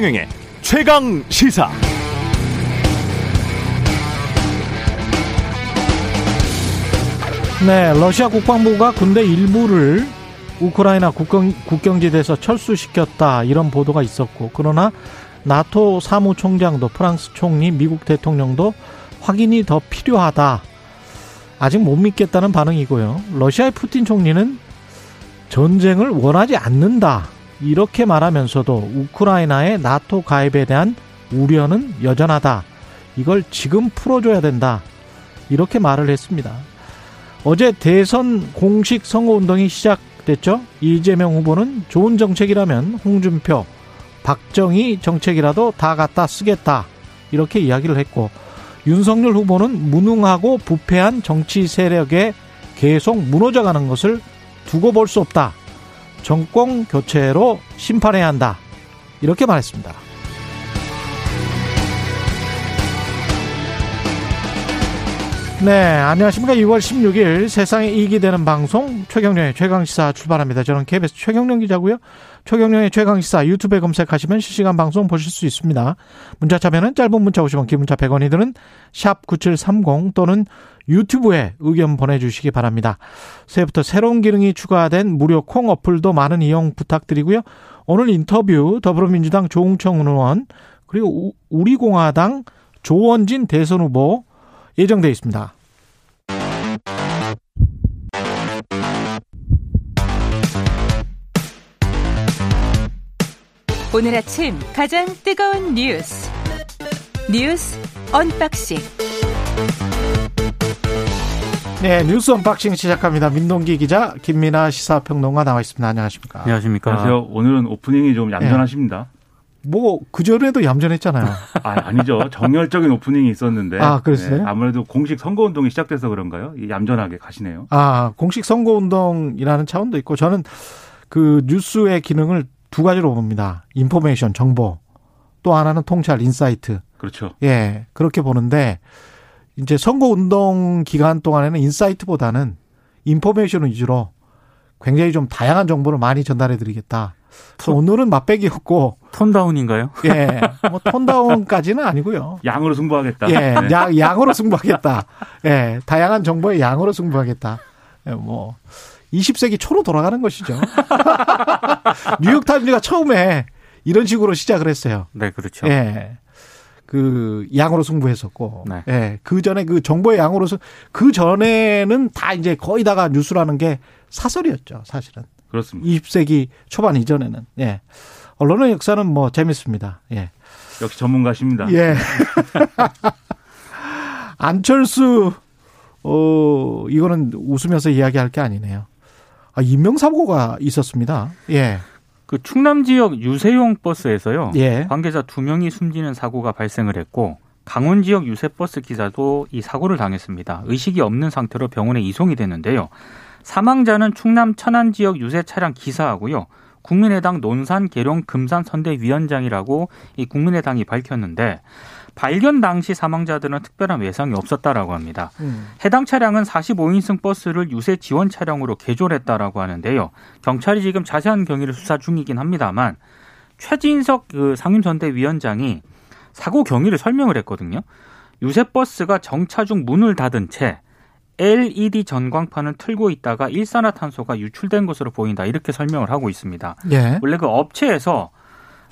최경영의 최강 시사. 네, 러시아 국방부가 군대 일부를 우크라이나 국경, 국경지대에서 철수시켰다 이런 보도가 있었고 그러나 나토 사무총장도 프랑스 총리 미국 대통령도 확인이 더 필요하다. 아직 못 믿겠다는 반응이고요. 러시아의 푸틴 총리는 전쟁을 원하지 않는다 이렇게 말하면서도 우크라이나의 나토 가입에 대한 우려는 여전하다 이걸 지금 풀어줘야 된다 이렇게 말을 했습니다 어제 대선 공식 선거운동이 시작됐죠. 이재명 후보는 좋은 정책이라면 홍준표, 박정희 정책이라도 다 갖다 쓰겠다. 이렇게 이야기를 했고, 윤석열 후보는 무능하고 부패한 정치 세력에 계속 무너져가는 것을 두고 볼 수 없다. 정권 교체로 심판해야 한다. 이렇게 말했습니다. 네, 안녕하십니까. 6월 16일 세상에 이익이 되는 방송 최경령의 최강시사 출발합니다. 저는 KBS 최경령 기자고요. 최경령의 최강시사 유튜브에 검색하시면 실시간 방송 보실 수 있습니다. 문자 참여는 짧은 문자 50원, 긴 문자 100원이 드는 샵 9730 또는 유튜브에 의견 보내주시기 바랍니다. 새해부터 새로운 기능이 추가된 무료 콩 어플도 많은 이용 부탁드리고요. 오늘 인터뷰 더불어민주당 조웅청 의원 그리고 우리공화당 조원진 대선 후보 예정돼 있습니다. 오늘 아침 가장 뜨거운 뉴스 뉴스 언박싱 네 뉴스 언박싱 시작합니다. 민동기 기자 김민아 시사평론가 나와 있습니다. 안녕하십니까? 안녕하십니까? 안녕하세요. 오늘은 오프닝이 좀 얌전하십니다. 네. 뭐 그전에도 얌전했잖아요. 아, 아니죠. 정열적인 오프닝이 있었는데. 아, 그랬어요? 네, 아무래도 공식 선거 운동이 시작돼서 그런가요? 얌전하게 가시네요. 아, 공식 선거 운동이라는 차원도 있고 저는 그 뉴스의 기능을 두 가지로 봅니다. information, 정보. 또 하나는 통찰, insight. 그렇죠. 예. 그렇게 보는데 이제 선거 운동 기간 동안에는 insight보다는 information 위주로 굉장히 좀 다양한 정보를 많이 전달해 드리겠다. 오늘은 맛배기였고 tone down인가요? 예, 뭐 tone down까지는 아니고요. 양으로 승부하겠다. 예, 네. 양, 양으로 승부하겠다. 예, 다양한 정보의 양으로 승부하겠다. 예, 뭐 20세기 초로 돌아가는 것이죠. 뉴욕타임즈가 처음에 이런 식으로 시작을 했어요. 네, 그렇죠. 예. 그 양으로 승부했었고, 네. 예, 그 전에 그 정보의 양으로 그 전에는 다 이제 거의 다가 뉴스라는 게 사설이었죠, 사실은. 그렇습니다. 20세기 초반 이전에는 예. 언론의 역사는 뭐 재밌습니다. 예. 역시 전문가십니다. 예. 안철수 어 이거는 웃으면서 이야기할 게 아니네요. 아, 인명사고가 있었습니다. 예. 그 충남 지역 유세용 버스에서요. 예. 관계자 두 명이 숨지는 사고가 발생을 했고 강원 지역 유세 버스 기사도 이 사고를 당했습니다. 의식이 없는 상태로 병원에 이송이 됐는데요. 사망자는 충남 천안 지역 유세 차량 기사하고요. 국민의당 논산 계룡 금산 선대위원장이라고 이 국민의당이 밝혔는데 발견 당시 사망자들은 특별한 외상이 없었다라고 합니다. 음. 해당 차량은 45인승 버스를 유세 지원 차량으로 개조했다라고 하는데요. 경찰이 지금 자세한 경위를 수사 중이긴 합니다만 최진석 그 상임선대위원장이 사고 경위를 설명을 했거든요. 유세 버스가 정차 중 문을 닫은 채 LED 전광판을 틀고 있다가 일산화탄소가 유출된 것으로 보인다 이렇게 설명을 하고 있습니다. 예. 원래 그 업체에서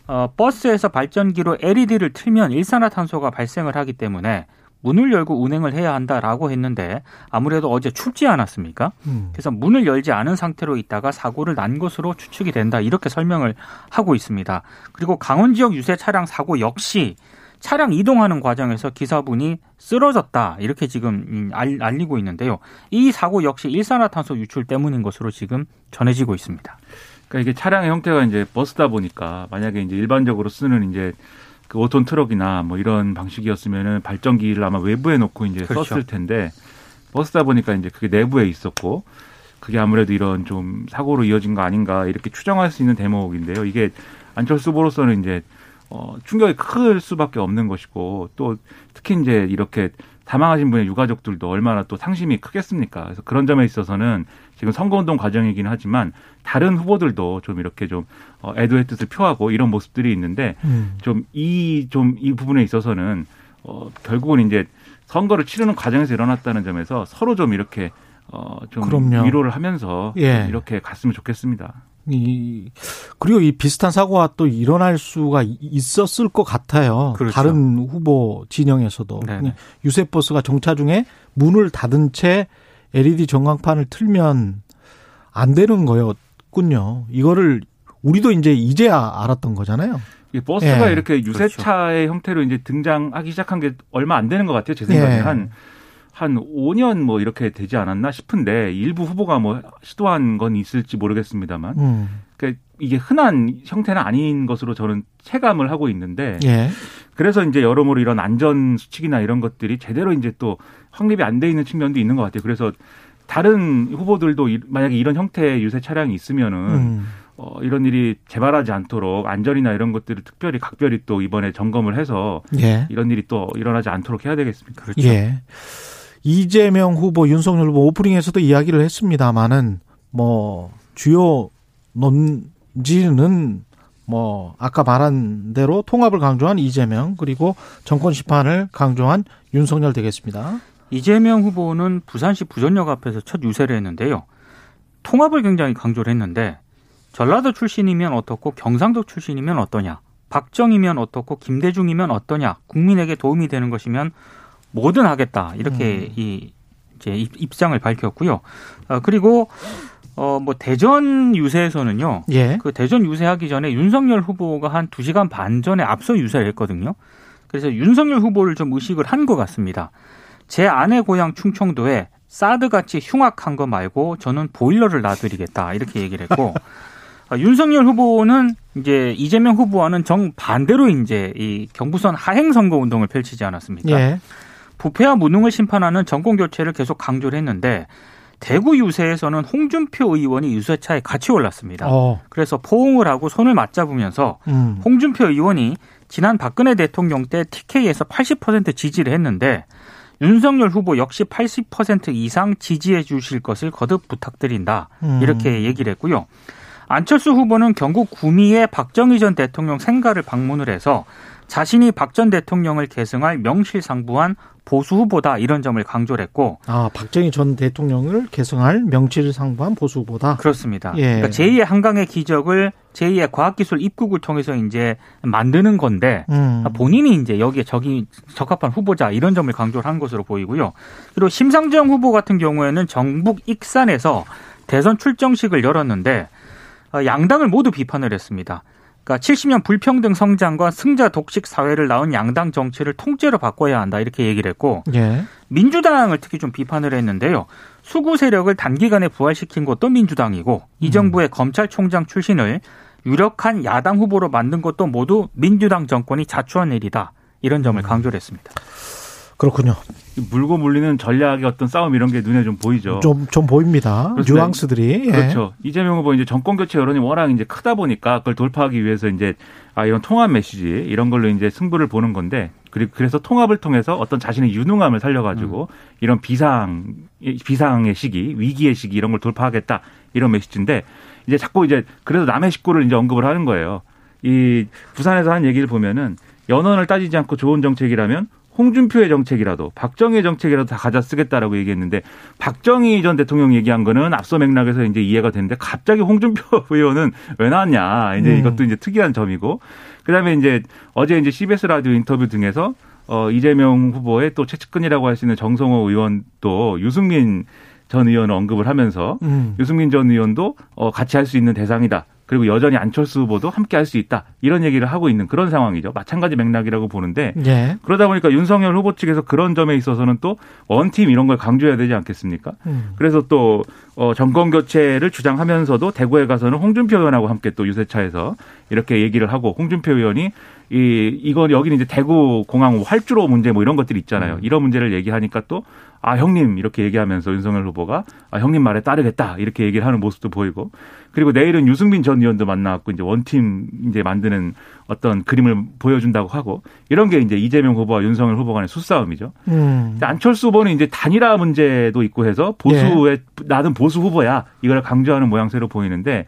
어, 버스에서 발전기로 LED를 틀면 일산화탄소가 발생을 하기 때문에 문을 열고 운행을 해야 한다라고 했는데 아무래도 어제 춥지 않았습니까? 음. 그래서 문을 열지 않은 상태로 있다가 사고를 난 것으로 추측이 된다 이렇게 설명을 하고 있습니다. 그리고 강원 지역 유세 차량 사고 역시 차량 이동하는 과정에서 기사분이 쓰러졌다 이렇게 지금 알리고 있는데요. 이 사고 역시 일산화탄소 유출 때문인 것으로 지금 전해지고 있습니다. 그러니까 이게 차량의 형태가 이제 버스다 보니까 만약에 이제 일반적으로 쓰는 이제 그 5톤 트럭이나 뭐 이런 방식이었으면은 발전기를 아마 외부에 놓고 이제 그렇죠. 썼을 텐데 버스다 보니까 이제 그게 내부에 있었고 그게 아무래도 이런 좀 사고로 이어진 거 아닌가 이렇게 추정할 수 있는 대목인데요. 이게 안철수 후보로서는 이제 어, 충격이 클 수밖에 없는 것이고 또 특히 이제 이렇게 사망하신 분의 유가족들도 얼마나 또 상심이 크겠습니까? 그래서 그런 점에 있어서는 지금 선거운동 과정이긴 하지만 다른 후보들도 좀 이렇게 좀 어, 애도의 뜻을 표하고 이런 모습들이 있는데 음. 좀이 좀 이 부분에 있어서는 어, 결국은 이제 선거를 치르는 과정에서 일어났다는 점에서 서로 좀 이렇게 어, 좀 그럼요. 위로를 하면서 예. 좀 이렇게 갔으면 좋겠습니다. 이 그리고 이 비슷한 사고가 또 일어날 수가 이- 있었을 것 같아요. 그렇죠. 다른 후보 진영에서도 유세 버스가 정차 중에 문을 닫은 채 LED 전광판을 틀면 안 되는 거였군요. 이거를 우리도 이제 이제야 알았던 거잖아요. 이 버스가 예. 이렇게 유세차의 형태로 이제 등장하기 시작한 게 얼마 안 되는 것 같아요. 제 생각에 예. 한, 한 5년 뭐 이렇게 되지 않았나 싶은데 일부 후보가 뭐 시도한 건 있을지 모르겠습니다만 음. 그러니까 이게 흔한 형태는 아닌 것으로 저는 체감을 하고 있는데 예. 그래서 이제 여러모로 이런 안전 수칙이나 이런 것들이 제대로 이제 또 확립이 안 돼 있는 측면도 있는 것 같아요. 그래서 다른 후보들도 이- 만약에 이런 형태의 유세 차량이 있으면은 음. 어, 이런 일이 재발하지 않도록 안전이나 이런 것들을 특별히 각별히 또 이번에 점검을 해서 예. 이런 일이 또 일어나지 않도록 해야 되겠습니다. 그렇죠. 예. 이재명 후보, 윤석열 후보 오프닝에서도 이야기를 했습니다만은 뭐 주요 논지는 뭐 아까 말한 대로 통합을 강조한 이재명 그리고 정권 심판을 강조한 윤석열 되겠습니다. 이재명 후보는 부산시 부전역 앞에서 첫 유세를 했는데요. 통합을 굉장히 강조를 했는데 전라도 출신이면 어떻고 경상도 출신이면 어떠냐, 박정희면 어떻고 김대중이면 어떠냐, 국민에게 도움이 되는 것이면 뭐든 하겠다 이렇게 이 이제 입- 입장을 밝혔고요. 어, 그리고 어 뭐 대전 유세에서는요. 예. 그 대전 유세하기 전에 윤석열 후보가 한 두시간 반 전에 앞서 유세를 했거든요. 그래서 윤석열 후보를 좀 의식을 한 것 같습니다. 제 아내 고향 충청도에 사드같이 흉악한 거 말고 저는 보일러를 놔드리겠다 이렇게 얘기를 했고 아, 윤석열 후보는 이제 이재명 후보와는 정 반대로 이제 이 경부선 하행 선거 운동을 펼치지 않았습니까? 예. 부패와 무능을 심판하는 정권 교체를 계속 강조를 했는데 대구 유세에서는 홍준표 의원이 유세차에 같이 올랐습니다. 어. 그래서 포옹을 하고 손을 맞잡으면서 음. 홍준표 의원이 지난 박근혜 대통령 때 TK에서 80% 지지를 했는데 윤석열 후보 역시 80% 이상 지지해 주실 것을 거듭 부탁드린다. 음. 이렇게 얘기를 했고요. 안철수 후보는 경북 구미의 박정희 전 대통령 생가를 방문을 해서 자신이 박 전 대통령을 계승할 명실상부한 보수 후보다 이런 점을 강조를 했고 아, 박정희 전 대통령을 계승할 명실상부한 보수 후보다. 그렇습니다. 예. 그러니까 제2의 한강의 기적을 제2의 과학기술 입국을 통해서 이제 만드는 건데 음. 본인이 이제 여기에 적이 적합한 후보자 이런 점을 강조를 한 것으로 보이고요. 그리고 심상정 후보 같은 경우에는 정북 익산에서 대선 출정식을 열었는데 어, 양당을 모두 비판을 했습니다. 그러니까 70년 불평등 성장과 승자 독식 사회를 낳은 양당 정치를 통째로 바꿔야 한다 이렇게 얘기를 했고 예. 민주당을 특히 좀 비판을 했는데요. 수구 세력을 단기간에 부활시킨 것도 민주당이고 이 정부의 검찰총장 출신을 유력한 야당 후보로 만든 것도 모두 민주당 정권이 자초한 일이다. 이런 점을 강조를 했습니다. 그렇군요. 물고 물리는 전략의 어떤 싸움 이런 게 눈에 좀 보이죠. 좀, 좀 보입니다. 뉘앙스들이. 예. 그렇죠. 이재명 후보 이제 정권 교체 여론이 워낙 이제 크다 보니까 그걸 돌파하기 위해서 이제 아 이런 통합 메시지 이런 걸로 이제 승부를 보는 건데 그리고 그래서 통합을 통해서 어떤 자신의 유능함을 살려가지고 이런 비상 비상의 시기 위기의 시기 이런 걸 돌파하겠다 이런 메시지인데 이제 자꾸 이제 그래서 남의 식구를 이제 언급을 하는 거예요. 이 부산에서 한 얘기를 보면은 연원을 따지지 않고 좋은 정책이라면 홍준표의 정책이라도 박정희의 정책이라도 다 가져 쓰겠다라고 얘기했는데 박정희 전 대통령 얘기한 거는 앞서 맥락에서 이제 이해가 되는데 갑자기 홍준표 의원은 왜 나왔냐 이제 음. 이것도 이제 특이한 점이고 그다음에 이제 어제 이제 CBS 라디오 인터뷰 등에서 어 이재명 후보의 또 최측근이라고 할 수 있는 정성호 의원도 유승민 전 의원을 언급을 하면서 음. 유승민 전 의원도 어, 같이 할 수 있는 대상이다. 그리고 여전히 안철수 후보도 함께 할 수 있다. 이런 얘기를 하고 있는 그런 상황이죠. 마찬가지 맥락이라고 보는데 예. 그러다 보니까 윤석열 후보 측에서 그런 점에 있어서는 또 원팀 이런 걸 강조해야 되지 않겠습니까? 음. 그래서 또 어, 정권 교체를 주장하면서도 대구에 가서는 홍준표 의원하고 함께 또 유세차에서 이렇게 얘기를 하고 홍준표 의원이 이 이건 여기는 이제 대구 공항 활주로 문제 뭐 이런 것들이 있잖아요. 음. 이런 문제를 얘기하니까 또 아 형님 이렇게 얘기하면서 윤석열 후보가 아 형님 말에 따르겠다 이렇게 얘기를 하는 모습도 보이고 그리고 내일은 유승민 전 의원도 만나갖고 이제 원팀 이제 만드는 어떤 그림을 보여준다고 하고 이런 게 이제 이재명 후보와 윤석열 후보 간의 수싸움이죠. 음. 안철수 후보는 이제 단일화 문제도 있고 해서 보수의 나는 보수 후보야 이걸 강조하는 모양새로 보이는데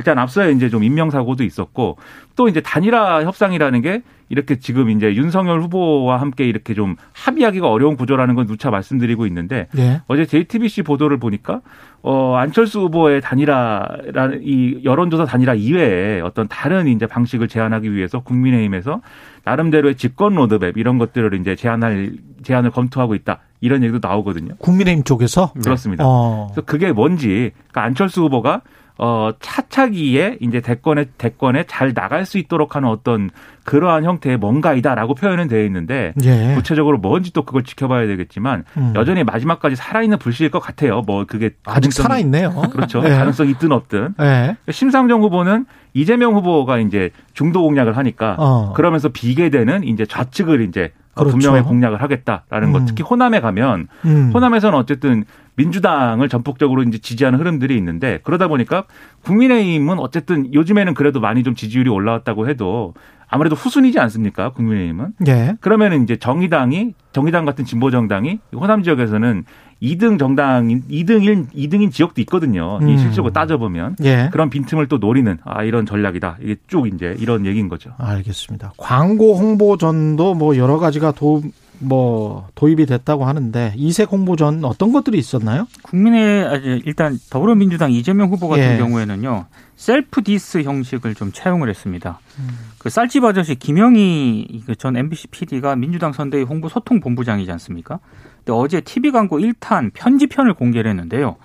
일단 앞서에 이제 좀 인명사고도 있었고 또 이제 단일화 협상이라는 게 이렇게 지금 이제 윤석열 후보와 함께 이렇게 좀 합의하기가 어려운 구조라는 건 누차 말씀드리고 있는데 예. 어제 JTBC 보도를 보니까 어 안철수 후보의 단일화라는 이 여론조사 단일화 이외에 어떤 다른 이제 방식을 제안하기 위해서 국민의힘에서 나름대로의 집권 로드맵 이런 것들을 이제 제안할 제안을 검토하고 있다 이런 얘기도 나오거든요. 국민의힘 쪽에서 그렇습니다. 어. 그래서 그게 뭔지 그러니까 안철수 후보가 어 차차기에 이제 대권에 대권에 잘 나갈 수 있도록 하는 어떤 그러한 형태의 뭔가이다라고 표현은 되어 있는데 예. 구체적으로 뭔지 또 그걸 지켜봐야 되겠지만 음. 여전히 마지막까지 살아있는 불씨일 것 같아요. 뭐 그게 아직 살아있네요. 그렇죠. 예. 가능성이 있든 없든 예. 심상정 후보는 이재명 후보가 이제 중도 공략을 하니까 어. 그러면서 비계되는 이제 좌측을 이제 그렇죠. 분명히 공략을 하겠다라는 것. 음. 특히 호남에 가면 음. 호남에서는 어쨌든 민주당을 전폭적으로 이제 지지하는 흐름들이 있는데 그러다 보니까 국민의힘은 어쨌든 요즘에는 그래도 많이 좀 지지율이 올라왔다고 해도 아무래도 후순위지 않습니까? 국민의힘은. 예. 그러면은 이제 정의당이 정의당 같은 진보 정당이 호남 지역에서는 2등 정당 2등인 2등인 지역도 있거든요. 음. 이 실적으로 따져 보면 예. 그런 빈틈을 또 노리는 아 이런 전략이다. 이게 쭉 이제 이런 얘기인 거죠. 알겠습니다. 광고 홍보전도 뭐 여러 가지가 도, 뭐 도입이 됐다고 하는데 이색 홍보전 어떤 것들이 있었나요? 국민의 아니, 일단 더불어민주당 이재명 후보 같은 예. 경우에는요 self diss 형식을 좀 차용을 했습니다. 음. 그 쌀집 아저씨 김영희 그전 MBC PD가 민주당 선대위 홍보 소통 본부장이지 않습니까? 근데 어제 TV 광고 1탄 편집편을 공개를 했는데요.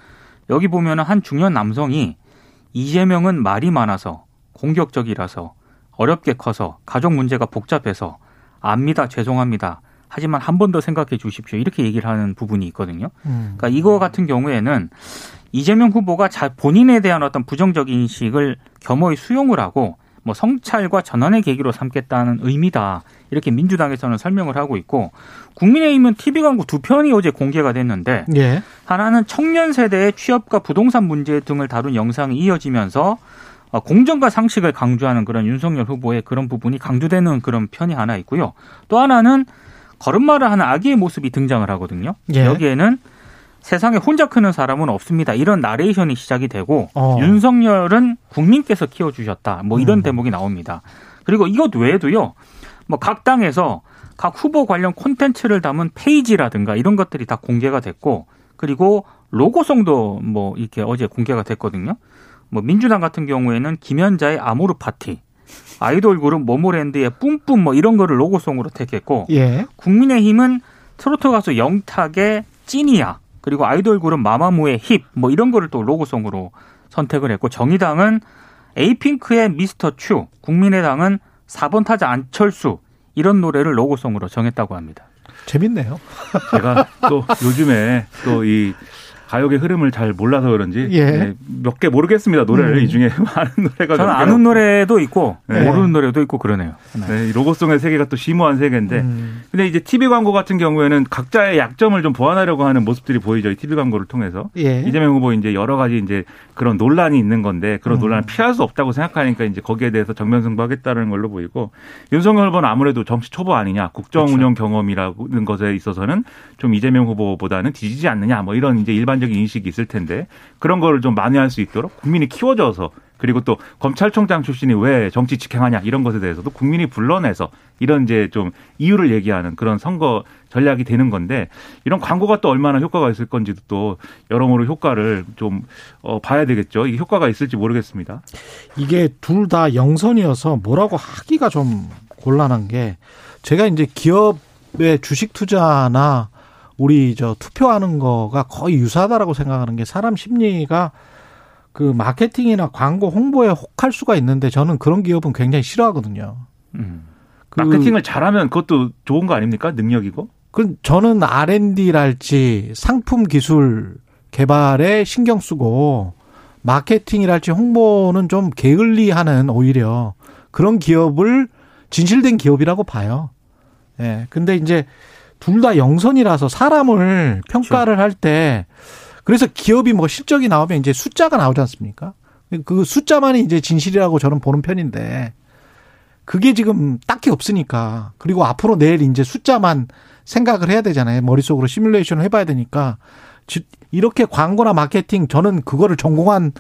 여기 보면은 한 중년 남성이 이재명은 말이 많아서 공격적이라서 어렵게 커서 가족 문제가 복잡해서 압니다 죄송합니다. 하지만 한 번 더 생각해 주십시오. 이렇게 얘기를 하는 부분이 있거든요. 음. 그러니까 이거 같은 경우에는 이재명 후보가 자 본인에 대한 어떤 부정적인 인식을 겸허히 수용을 하고 뭐 성찰과 전환의 계기로 삼겠다는 의미다. 이렇게 민주당에서는 설명을 하고 있고 국민의힘은 TV 광고 두 편이 어제 공개가 됐는데 예. 하나는 청년 세대의 취업과 부동산 문제 등을 다룬 영상이 이어지면서 어, 공정과 상식을 강조하는 그런 윤석열 후보의 그런 부분이 강조되는 그런 편이 하나 있고요. 또 하나는 걸음마를 하는 아기의 모습이 등장을 하거든요. 예. 여기에는 세상에 혼자 크는 사람은 없습니다. 이런 나레이션이 시작이 되고 어. 윤석열은 국민께서 키워주셨다. 뭐 이런 음. 대목이 나옵니다. 그리고 이것 외에도요. 뭐 각 당에서 각 후보 관련 콘텐츠를 담은 페이지라든가 이런 것들이 다 공개가 됐고 그리고 로고송도 뭐 이렇게 어제 공개가 됐거든요. 뭐 민주당 같은 경우에는 김연자의 아모르 파티, 아이돌 그룹 모모랜드의 뿜뿜 뭐 이런 거를 로고송으로 택했고 예. 국민의힘은 트로트 가수 영탁의 찐이야 그리고 아이돌 그룹 마마무의 힙 뭐 이런 거를 또 로고송으로 선택을 했고 정의당은 에이핑크의 미스터 츄, 국민의당은 4번 타자 안철수 이런 노래를 로고송으로 정했다고 합니다. 재밌네요. 제가 또 요즘에 또이 가요계 흐름을 잘 몰라서 그런지 예. 몇개 모르겠습니다. 노래를 음. 이 중에 많은 노래가 저는 아는 노래도 있고 네. 모르는 노래도 있고 그러네요. 네. 네, 이 로고송의 세계가 또 심오한 세계인데 음. 근데 이제 TV 광고 같은 경우에는 각자의 약점을 좀 보완하려고 하는 모습들이 보이죠. 이 TV 광고를 통해서. 예. 이재명 후보 이제 여러 가지 이제 그런 논란이 있는 건데 그런 음. 논란을 피할 수 없다고 생각하니까 이제 거기에 대해서 정면 승부하겠다는 걸로 보이고 윤석열 후보는 아무래도 정치 초보 아니냐 국정 그렇죠. 운영 경험이라는 것에 있어서는 좀 이재명 후보보다는 뒤지지 않느냐 뭐 이런 이제 일반적 인 인식이 있을 텐데 그런 거를 좀 만회할 수 있도록 국민이 키워져서 그리고 또 검찰총장 출신이 왜 정치 직행하냐 이런 것에 대해서도 국민이 불러내서 이런 이제 좀 이유를 얘기하는 그런 선거 전략이 되는 건데 이런 광고가 또 얼마나 효과가 있을 건지도 또 여러모로 효과를 좀 어, 봐야 되겠죠. 이게 효과가 있을지 모르겠습니다. 이게 둘 다 영선이어서 뭐라고 하기가 좀 곤란한 게 제가 이제 기업의 주식 투자나 우리 저 투표하는 거가 거의 유사하다라고 생각하는 게 사람 심리가 그 마케팅이나 광고 홍보에 혹할 수가 있는데 저는 그런 기업은 굉장히 싫어하거든요. 음. 그, 마케팅을 잘하면 그것도 좋은 거 아닙니까? 능력이고. 그 저는 R&D랄지 상품 기술 개발에 신경 쓰고 마케팅이랄지 홍보는 좀 게을리하는 오히려 그런 기업을 진실된 기업이라고 봐요. 예. 근데 이제 둘 다 영선이라서 사람을 평가를 할때 그래서 기업이 뭐 실적이 나오면 이제 숫자가 나오지 않습니까? 그 숫자만이 이제 진실이라고 저는 보는 편인데 그게 지금 딱히 없으니까 그리고 앞으로 내일 이제 숫자만 생각을 해야 되잖아요. 머릿속으로 시뮬레이션을 해봐야 되니까 이렇게 광고나 마케팅 저는 그거를 전공한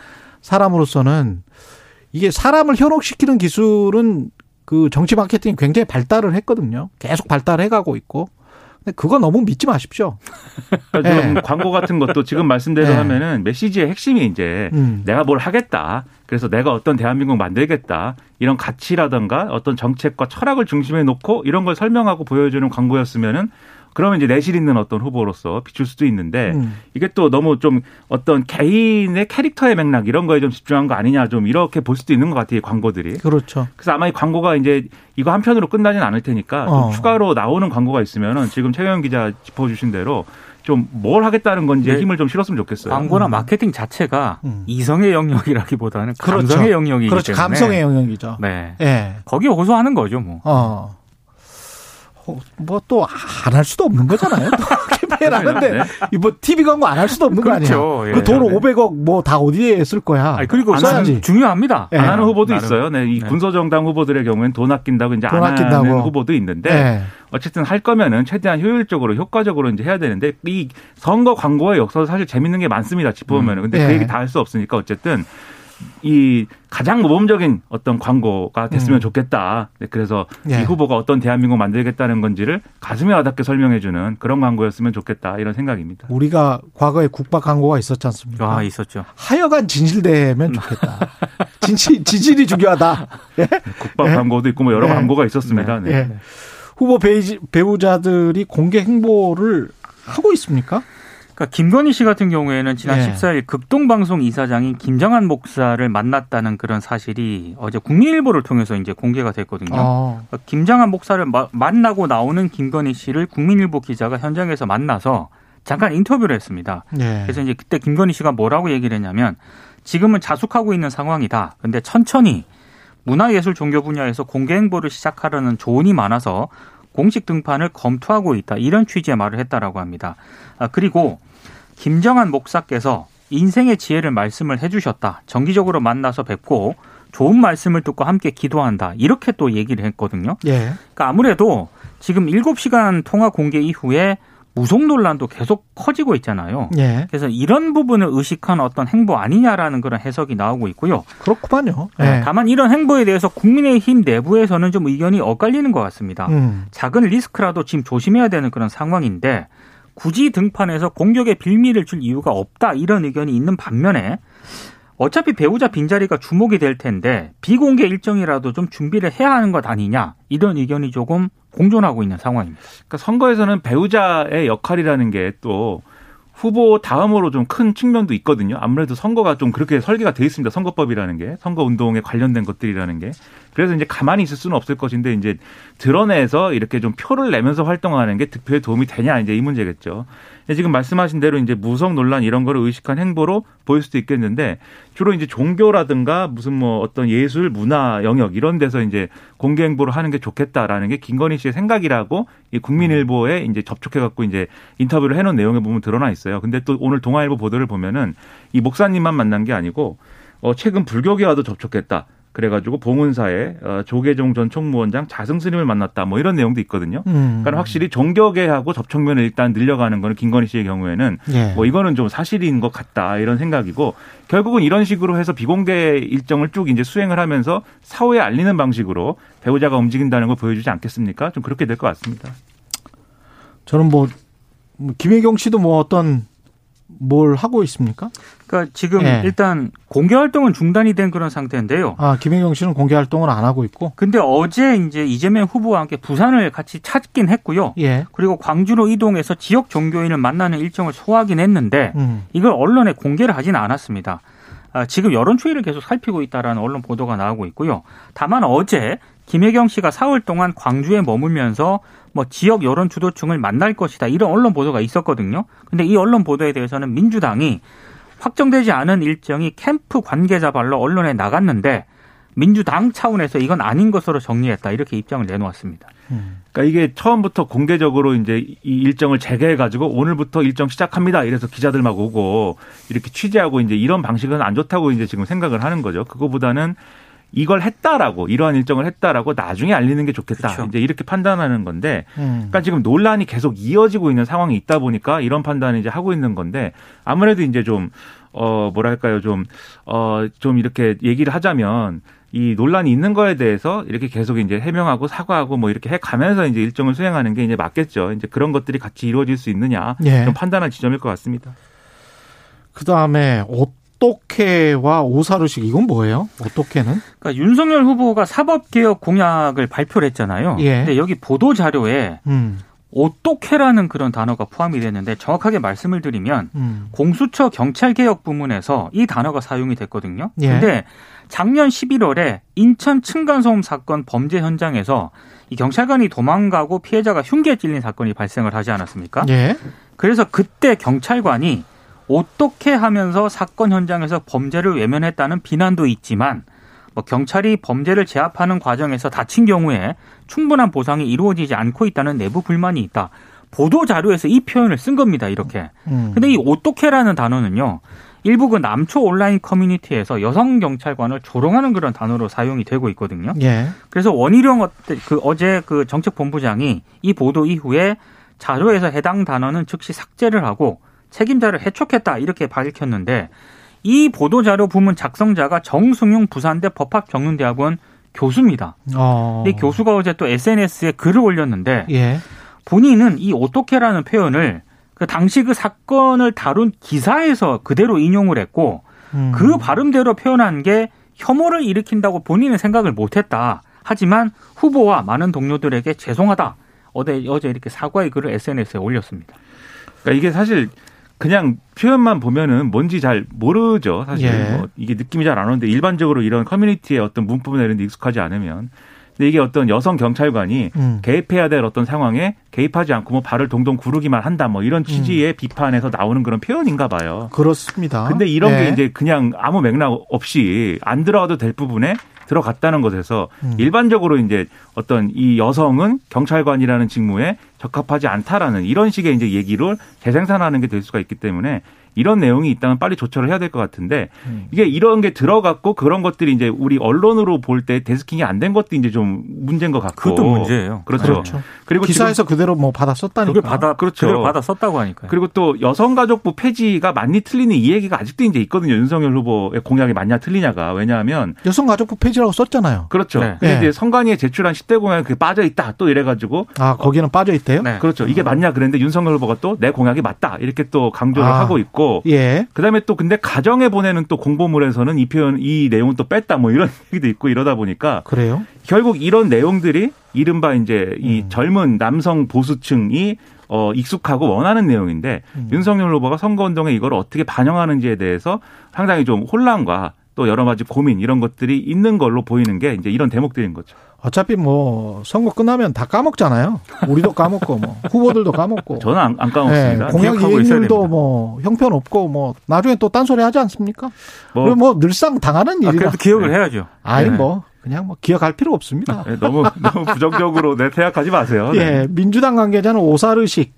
사람으로서는 이게 사람을 현혹시키는 기술은 그 정치 마케팅이 굉장히 발달을 했거든요. 계속 발달해 가고 있고. 근데 그거 너무 믿지 마십시오. 그러니까 네. 광고 같은 것도 지금 말씀대로 네. 하면은 메시지의 핵심이 이제 음. 내가 뭘 하겠다. 그래서 내가 어떤 대한민국 만들겠다. 이런 가치라든가 어떤 정책과 철학을 중심에 놓고 이런 걸 설명하고 보여주는 광고였으면은 그러면 이제 내실 있는 어떤 후보로서 비출 수도 있는데 음. 이게 또 너무 좀 어떤 개인의 캐릭터의 맥락 이런 거에 좀 집중한 거 아니냐 좀 이렇게 볼 수도 있는 것 같아요 광고들이. 그렇죠. 그래서 아마 이 광고가 이제 이거 한편으로 끝나진 않을 테니까 어. 추가로 나오는 광고가 있으면은 지금 최경 기자 짚어주신 대로 좀뭘 하겠다는 건지 네. 힘을 좀 실었으면 좋겠어요. 광고나 음. 마케팅 자체가 음. 이성의 영역이라기보다는 그렇죠. 감성의 영역이기 그렇죠. 때문에 감성의 영역이죠. 네. 네. 거기에 호소하는 거죠, 뭐. 어. 뭐 또 안 할 수도 없는 거잖아요. 캠페인 하는데 네. 뭐 TV 광고 안 할 수도 없는 그렇죠. 거 아니야. 예. 그돈 500억 뭐 다 어디에 쓸 거야. 아니, 그리고 써야지. 중요합니다. 안 하는 후보도 나름. 있어요. 네, 이 네. 군소정당 후보들의 경우에는 돈 아낀다고 이제 돈 안 아낀다고. 하는 후보도 있는데 네. 어쨌든 할 거면은 최대한 효율적으로 효과적으로 이제 해야 되는데 이 선거 광고의 역사도 사실 재밌는 게 많습니다. 짚어보면. 은 근데 음. 그 얘기 다 할 수 없으니까 어쨌든 이 가장 모범적인 어떤 광고가 됐으면 음. 좋겠다. 네, 그래서 예. 이 후보가 어떤 대한민국 만들겠다는 건지를 가슴에 와닿게 설명해주는 그런 광고였으면 좋겠다 이런 생각입니다. 우리가 과거에 국밥 광고가 있었지 않습니까? 아 있었죠. 하여간 진실되면 좋겠다. 진실 진실이 중요하다. 예? 국밥 예? 광고도 있고 뭐 여러 예. 광고가 있었습니다. 네. 네. 후보 배우자들이 공개 행보를 하고 있습니까? 그러니까 김건희 씨 같은 경우에는 지난 네. 14일 극동방송 이사장인 김정한 목사를 만났다는 그런 사실이 어제 국민일보를 통해서 이제 공개가 됐거든요. 어. 그러니까 김정한 목사를 마, 만나고 나오는 김건희 씨를 국민일보 기자가 현장에서 만나서 잠깐 인터뷰를 했습니다. 네. 그래서 이제 그때 김건희 씨가 뭐라고 얘기를 했냐면 지금은 자숙하고 있는 상황이다. 근데 천천히 문화예술 종교 분야에서 공개 행보를 시작하려는 조언이 많아서 공식 등판을 검토하고 있다. 이런 취지의 말을 했다라고 합니다. 아, 그리고 김정한 목사께서 인생의 지혜를 말씀을 해주셨다. 정기적으로 만나서 뵙고 좋은 말씀을 듣고 함께 기도한다. 이렇게 또 얘기를 했거든요. 예. 그러니까 아무래도 지금 7시간 통화 공개 이후에 무속 논란도 계속 커지고 있잖아요. 예. 그래서 이런 부분을 의식한 어떤 행보 아니냐라는 그런 해석이 나오고 있고요. 그렇구만요. 예. 다만 이런 행보에 대해서 국민의힘 내부에서는 좀 의견이 엇갈리는 것 같습니다. 음. 작은 리스크라도 지금 조심해야 되는 그런 상황인데 굳이 등판해서 공격에 빌미를 줄 이유가 없다 이런 의견이 있는 반면에 어차피 배우자 빈자리가 주목이 될 텐데 비공개 일정이라도 좀 준비를 해야 하는 것 아니냐 이런 의견이 조금 공존하고 있는 상황입니다. 그러니까 선거에서는 배우자의 역할이라는 게 또 후보 다음으로 좀 큰 측면도 있거든요. 아무래도 선거가 좀 그렇게 설계가 돼 있습니다. 선거법이라는 게 선거 운동에 관련된 것들이라는 게 그래서 이제 가만히 있을 수는 없을 것인데 이제 드러내서 이렇게 좀 표를 내면서 활동하는 게 득표에 도움이 되냐 이제 이 문제겠죠. 지금 말씀하신 대로 이제 무성 논란 이런 거를 의식한 행보로 보일 수도 있겠는데 주로 이제 종교라든가 무슨 뭐 어떤 예술 문화 영역 이런 데서 이제 공개 행보를 하는 게 좋겠다라는 게 김건희 씨의 생각이라고 이 국민일보에 이제 접촉해 갖고 이제 인터뷰를 해 놓은 내용에 보면 드러나 있어요. 근데 또 오늘 동아일보 보도를 보면은 이 목사님만 만난 게 아니고 어 최근 불교계와도 접촉했다. 그래가지고 봉은사의 어, 조계종 전 총무원장 자승 스님을 만났다 뭐 이런 내용도 있거든요. 음. 그러니까 확실히 종교계하고 접촉면을 일단 늘려가는 거는 김건희 씨의 경우에는 예. 뭐 이거는 좀 사실인 것 같다 이런 생각이고 결국은 이런 식으로 해서 비공개 일정을 쭉 이제 수행을 하면서 사후에 알리는 방식으로 배우자가 움직인다는 걸 보여주지 않겠습니까? 좀 그렇게 될 것 같습니다. 저는 뭐 김혜경 씨도 뭐 어떤 뭘 하고 있습니까? 그러니까 지금 네. 일단 공개 활동은 중단이 된 그런 상태인데요. 아, 김혜경 씨는 공개 활동을 안 하고 있고. 근데 어제 이제 이재명 후보와 함께 부산을 같이 찾긴 했고요. 예. 그리고 광주로 이동해서 지역 종교인을 만나는 일정을 소화하긴 했는데 음. 이걸 언론에 공개를 하지는 않았습니다. 아, 지금 여론 추이를 계속 살피고 있다라는 언론 보도가 나오고 있고요. 다만 어제 김혜경 씨가 사흘 동안 광주에 머물면서 뭐 지역 여론 주도층을 만날 것이다 이런 언론 보도가 있었거든요. 근데 이 언론 보도에 대해서는 민주당이 확정되지 않은 일정이 캠프 관계자 발로 언론에 나갔는데 민주당 차원에서 이건 아닌 것으로 정리했다 이렇게 입장을 내놓았습니다. 그러니까 이게 처음부터 공개적으로 이제 이 일정을 재개해 가지고 오늘부터 일정 시작합니다. 이래서 기자들 막 오고 이렇게 취재하고 이제 이런 방식은 안 좋다고 이제 지금 생각을 하는 거죠. 그거보다는 이걸 했다라고 이러한 일정을 했다라고 나중에 알리는 게 좋겠다. 그렇죠. 이제 이렇게 판단하는 건데 음. 그러니까 지금 논란이 계속 이어지고 있는 상황이 있다 보니까 이런 판단을 이제 하고 있는 건데 아무래도 이제 좀 어 뭐랄까요 좀어 좀 이렇게 얘기를 하자면 이 논란이 있는 거에 대해서 이렇게 계속 이제 해명하고 사과하고 뭐 이렇게 해 가면서 이제 일정을 수행하는 게 이제 맞겠죠. 이제 그런 것들이 같이 이루어질 수 있느냐 예. 좀 판단할 지점일 것 같습니다. 그 다음에 오토케와 오사루식 이건 뭐예요? 오토케는? 그러니까 윤석열 후보가 사법개혁 공약을 발표를 했잖아요. 예. 근데 여기 보도 자료에 음, 오똑해라는 그런 단어가 포함이 됐는데 정확하게 말씀을 드리면 음. 공수처 경찰개혁 부문에서 이 단어가 사용이 됐거든요. 예. 근데 작년 11월에 인천 층간소음 사건 범죄 현장에서 이 경찰관이 도망가고 피해자가 흉기에 찔린 사건이 발생을 하지 않았습니까? 예. 그래서 그때 경찰관이 어떻게 하면서 사건 현장에서 범죄를 외면했다는 비난도 있지만 뭐 경찰이 범죄를 제압하는 과정에서 다친 경우에 충분한 보상이 이루어지지 않고 있다는 내부 불만이 있다. 보도 자료에서 이 표현을 쓴 겁니다. 이렇게. 음. 근데 이 어떻게라는 단어는요. 일부 그 남초 온라인 커뮤니티에서 여성 경찰관을 조롱하는 그런 단어로 사용이 되고 있거든요. 예. 그래서 원희룡 어- 그 어제 그 정책본부장이 이 보도 이후에 자료에서 해당 단어는 즉시 삭제를 하고 책임자를 해촉했다 이렇게 밝혔는데 이 보도 자료 부문 작성자가 정승용 부산대 법학정론대학원 교수입니다. 어. 이 교수가 어제 또 SNS에 글을 올렸는데 예. 본인은 이 어떻게라는 표현을 그 당시 그 사건을 다룬 기사에서 그대로 인용을 했고 음. 그 발음대로 표현한 게 혐오를 일으킨다고 본인은 생각을 못했다. 하지만 후보와 많은 동료들에게 죄송하다. 어제 어제 이렇게 사과의 글을 SNS에 올렸습니다. 그러니까 이게 사실 그냥 표현만 보면은 뭔지 잘 모르죠. 사실 예. 뭐 이게 느낌이 잘 안 오는데 일반적으로 이런 커뮤니티의 어떤 문법이나 이런 데 익숙하지 않으면 근데 이게 어떤 여성 경찰관이 음. 개입해야 될 어떤 상황에 개입하지 않고 뭐 발을 동동 구르기만 한다 뭐 이런 취지의 비판에서 나오는 그런 표현인가 봐요. 그렇습니다. 근데 이런 예. 게 이제 그냥 아무 맥락 없이 안 들어가도 될 부분에 들어갔다는 것에서 음. 일반적으로 이제 어떤 이 여성은 경찰관이라는 직무에 적합하지 않다라는 이런 식의 이제 얘기를 재생산하는 게 될 수가 있기 때문에 이런 내용이 있다면 빨리 조처를 해야 될 것 같은데 음. 이게 이런 게 들어갔고 그런 것들이 이제 우리 언론으로 볼 때 데스킹이 안 된 것도 이제 좀 문제인 것 같고 그것도 문제예요. 그렇죠. 그렇죠. 그리고 기사에서 그대로 뭐 받아 썼다니까. 그걸 받아 그렇죠. 그걸 받아 썼다고 하니까요. 그리고 또 여성가족부 폐지가 맞니 틀리니 이 얘기가 아직도 이제 있거든요. 윤석열 후보의 공약이 맞냐 틀리냐가 왜냐하면 여성가족부 폐지라고 썼잖아요. 그렇죠. 네. 근데 네. 이제 선관위에 제출한 10대 공약이 그게 빠져 있다 또 이래가지고 아 거기는 빠져 있대 요. 네. 그렇죠. 이게 맞냐 그랬는데 윤석열 후보가 또 내 공약이 맞다 이렇게 또 강조를 아. 하고 있고 예. 그다음에 또 근데 가정에 보내는 또 공보물에서는 이 표현 이 내용은 또 뺐다 뭐 이런 얘기도 있고 이러다 보니까 그래요. 결국 이런 내용들이 이른바 이제 이 음. 젊은 남성 보수층이 어 익숙하고 원하는 내용인데 음. 윤석열 후보가 선거운동에 이걸 어떻게 반영하는지에 대해서 상당히 좀 혼란과 또 여러 가지 고민 이런 것들이 있는 걸로 보이는 게 이제 이런 대목들인 거죠. 어차피 뭐 선거 끝나면 다 까먹잖아요. 우리도 까먹고 뭐 후보들도 까먹고. 저는 안, 안 까먹습니다. 예, 공약 이행률도. 뭐 형편 없고 뭐 나중에 또 딴소리 하지 않습니까? 뭐, 뭐, 뭐 늘상 당하는 아, 일이라. 그래도 기억을 해야죠. 아니 네. 뭐 그냥 뭐 기억할 필요 없습니다. 예, 너무 너무 부정적으로 내 생각하지 마세요. 네. 예, 민주당 관계자는 오사르식.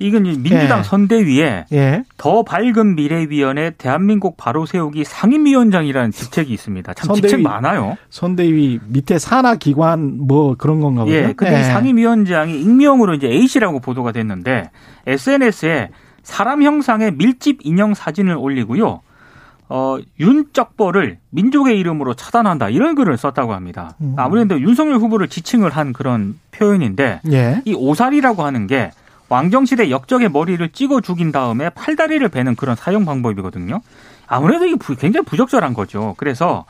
이건 민주당 예. 선대위에 예. 더 밝은 미래위원회 대한민국 바로 세우기 상임위원장이라는 직책이 있습니다. 참 선대위. 직책 많아요. 선대위 밑에 산하 기관 뭐 그런 건가 보죠. 예, 근데 예. 이 상임위원장이 익명으로 이제 A 씨라고 보도가 됐는데 SNS에 사람 형상의 밀집 인형 사진을 올리고요. 어, 윤적벌을 민족의 이름으로 차단한다 이런 글을 썼다고 합니다. 음. 아무래도 윤석열 후보를 지칭을 한 그런 표현인데 예. 이 오살이라고 하는 게 왕정시대 역적의 머리를 찍어 죽인 다음에 팔다리를 베는 그런 사용 방법이거든요. 아무래도 이게 부- 굉장히 부적절한 거죠. 그래서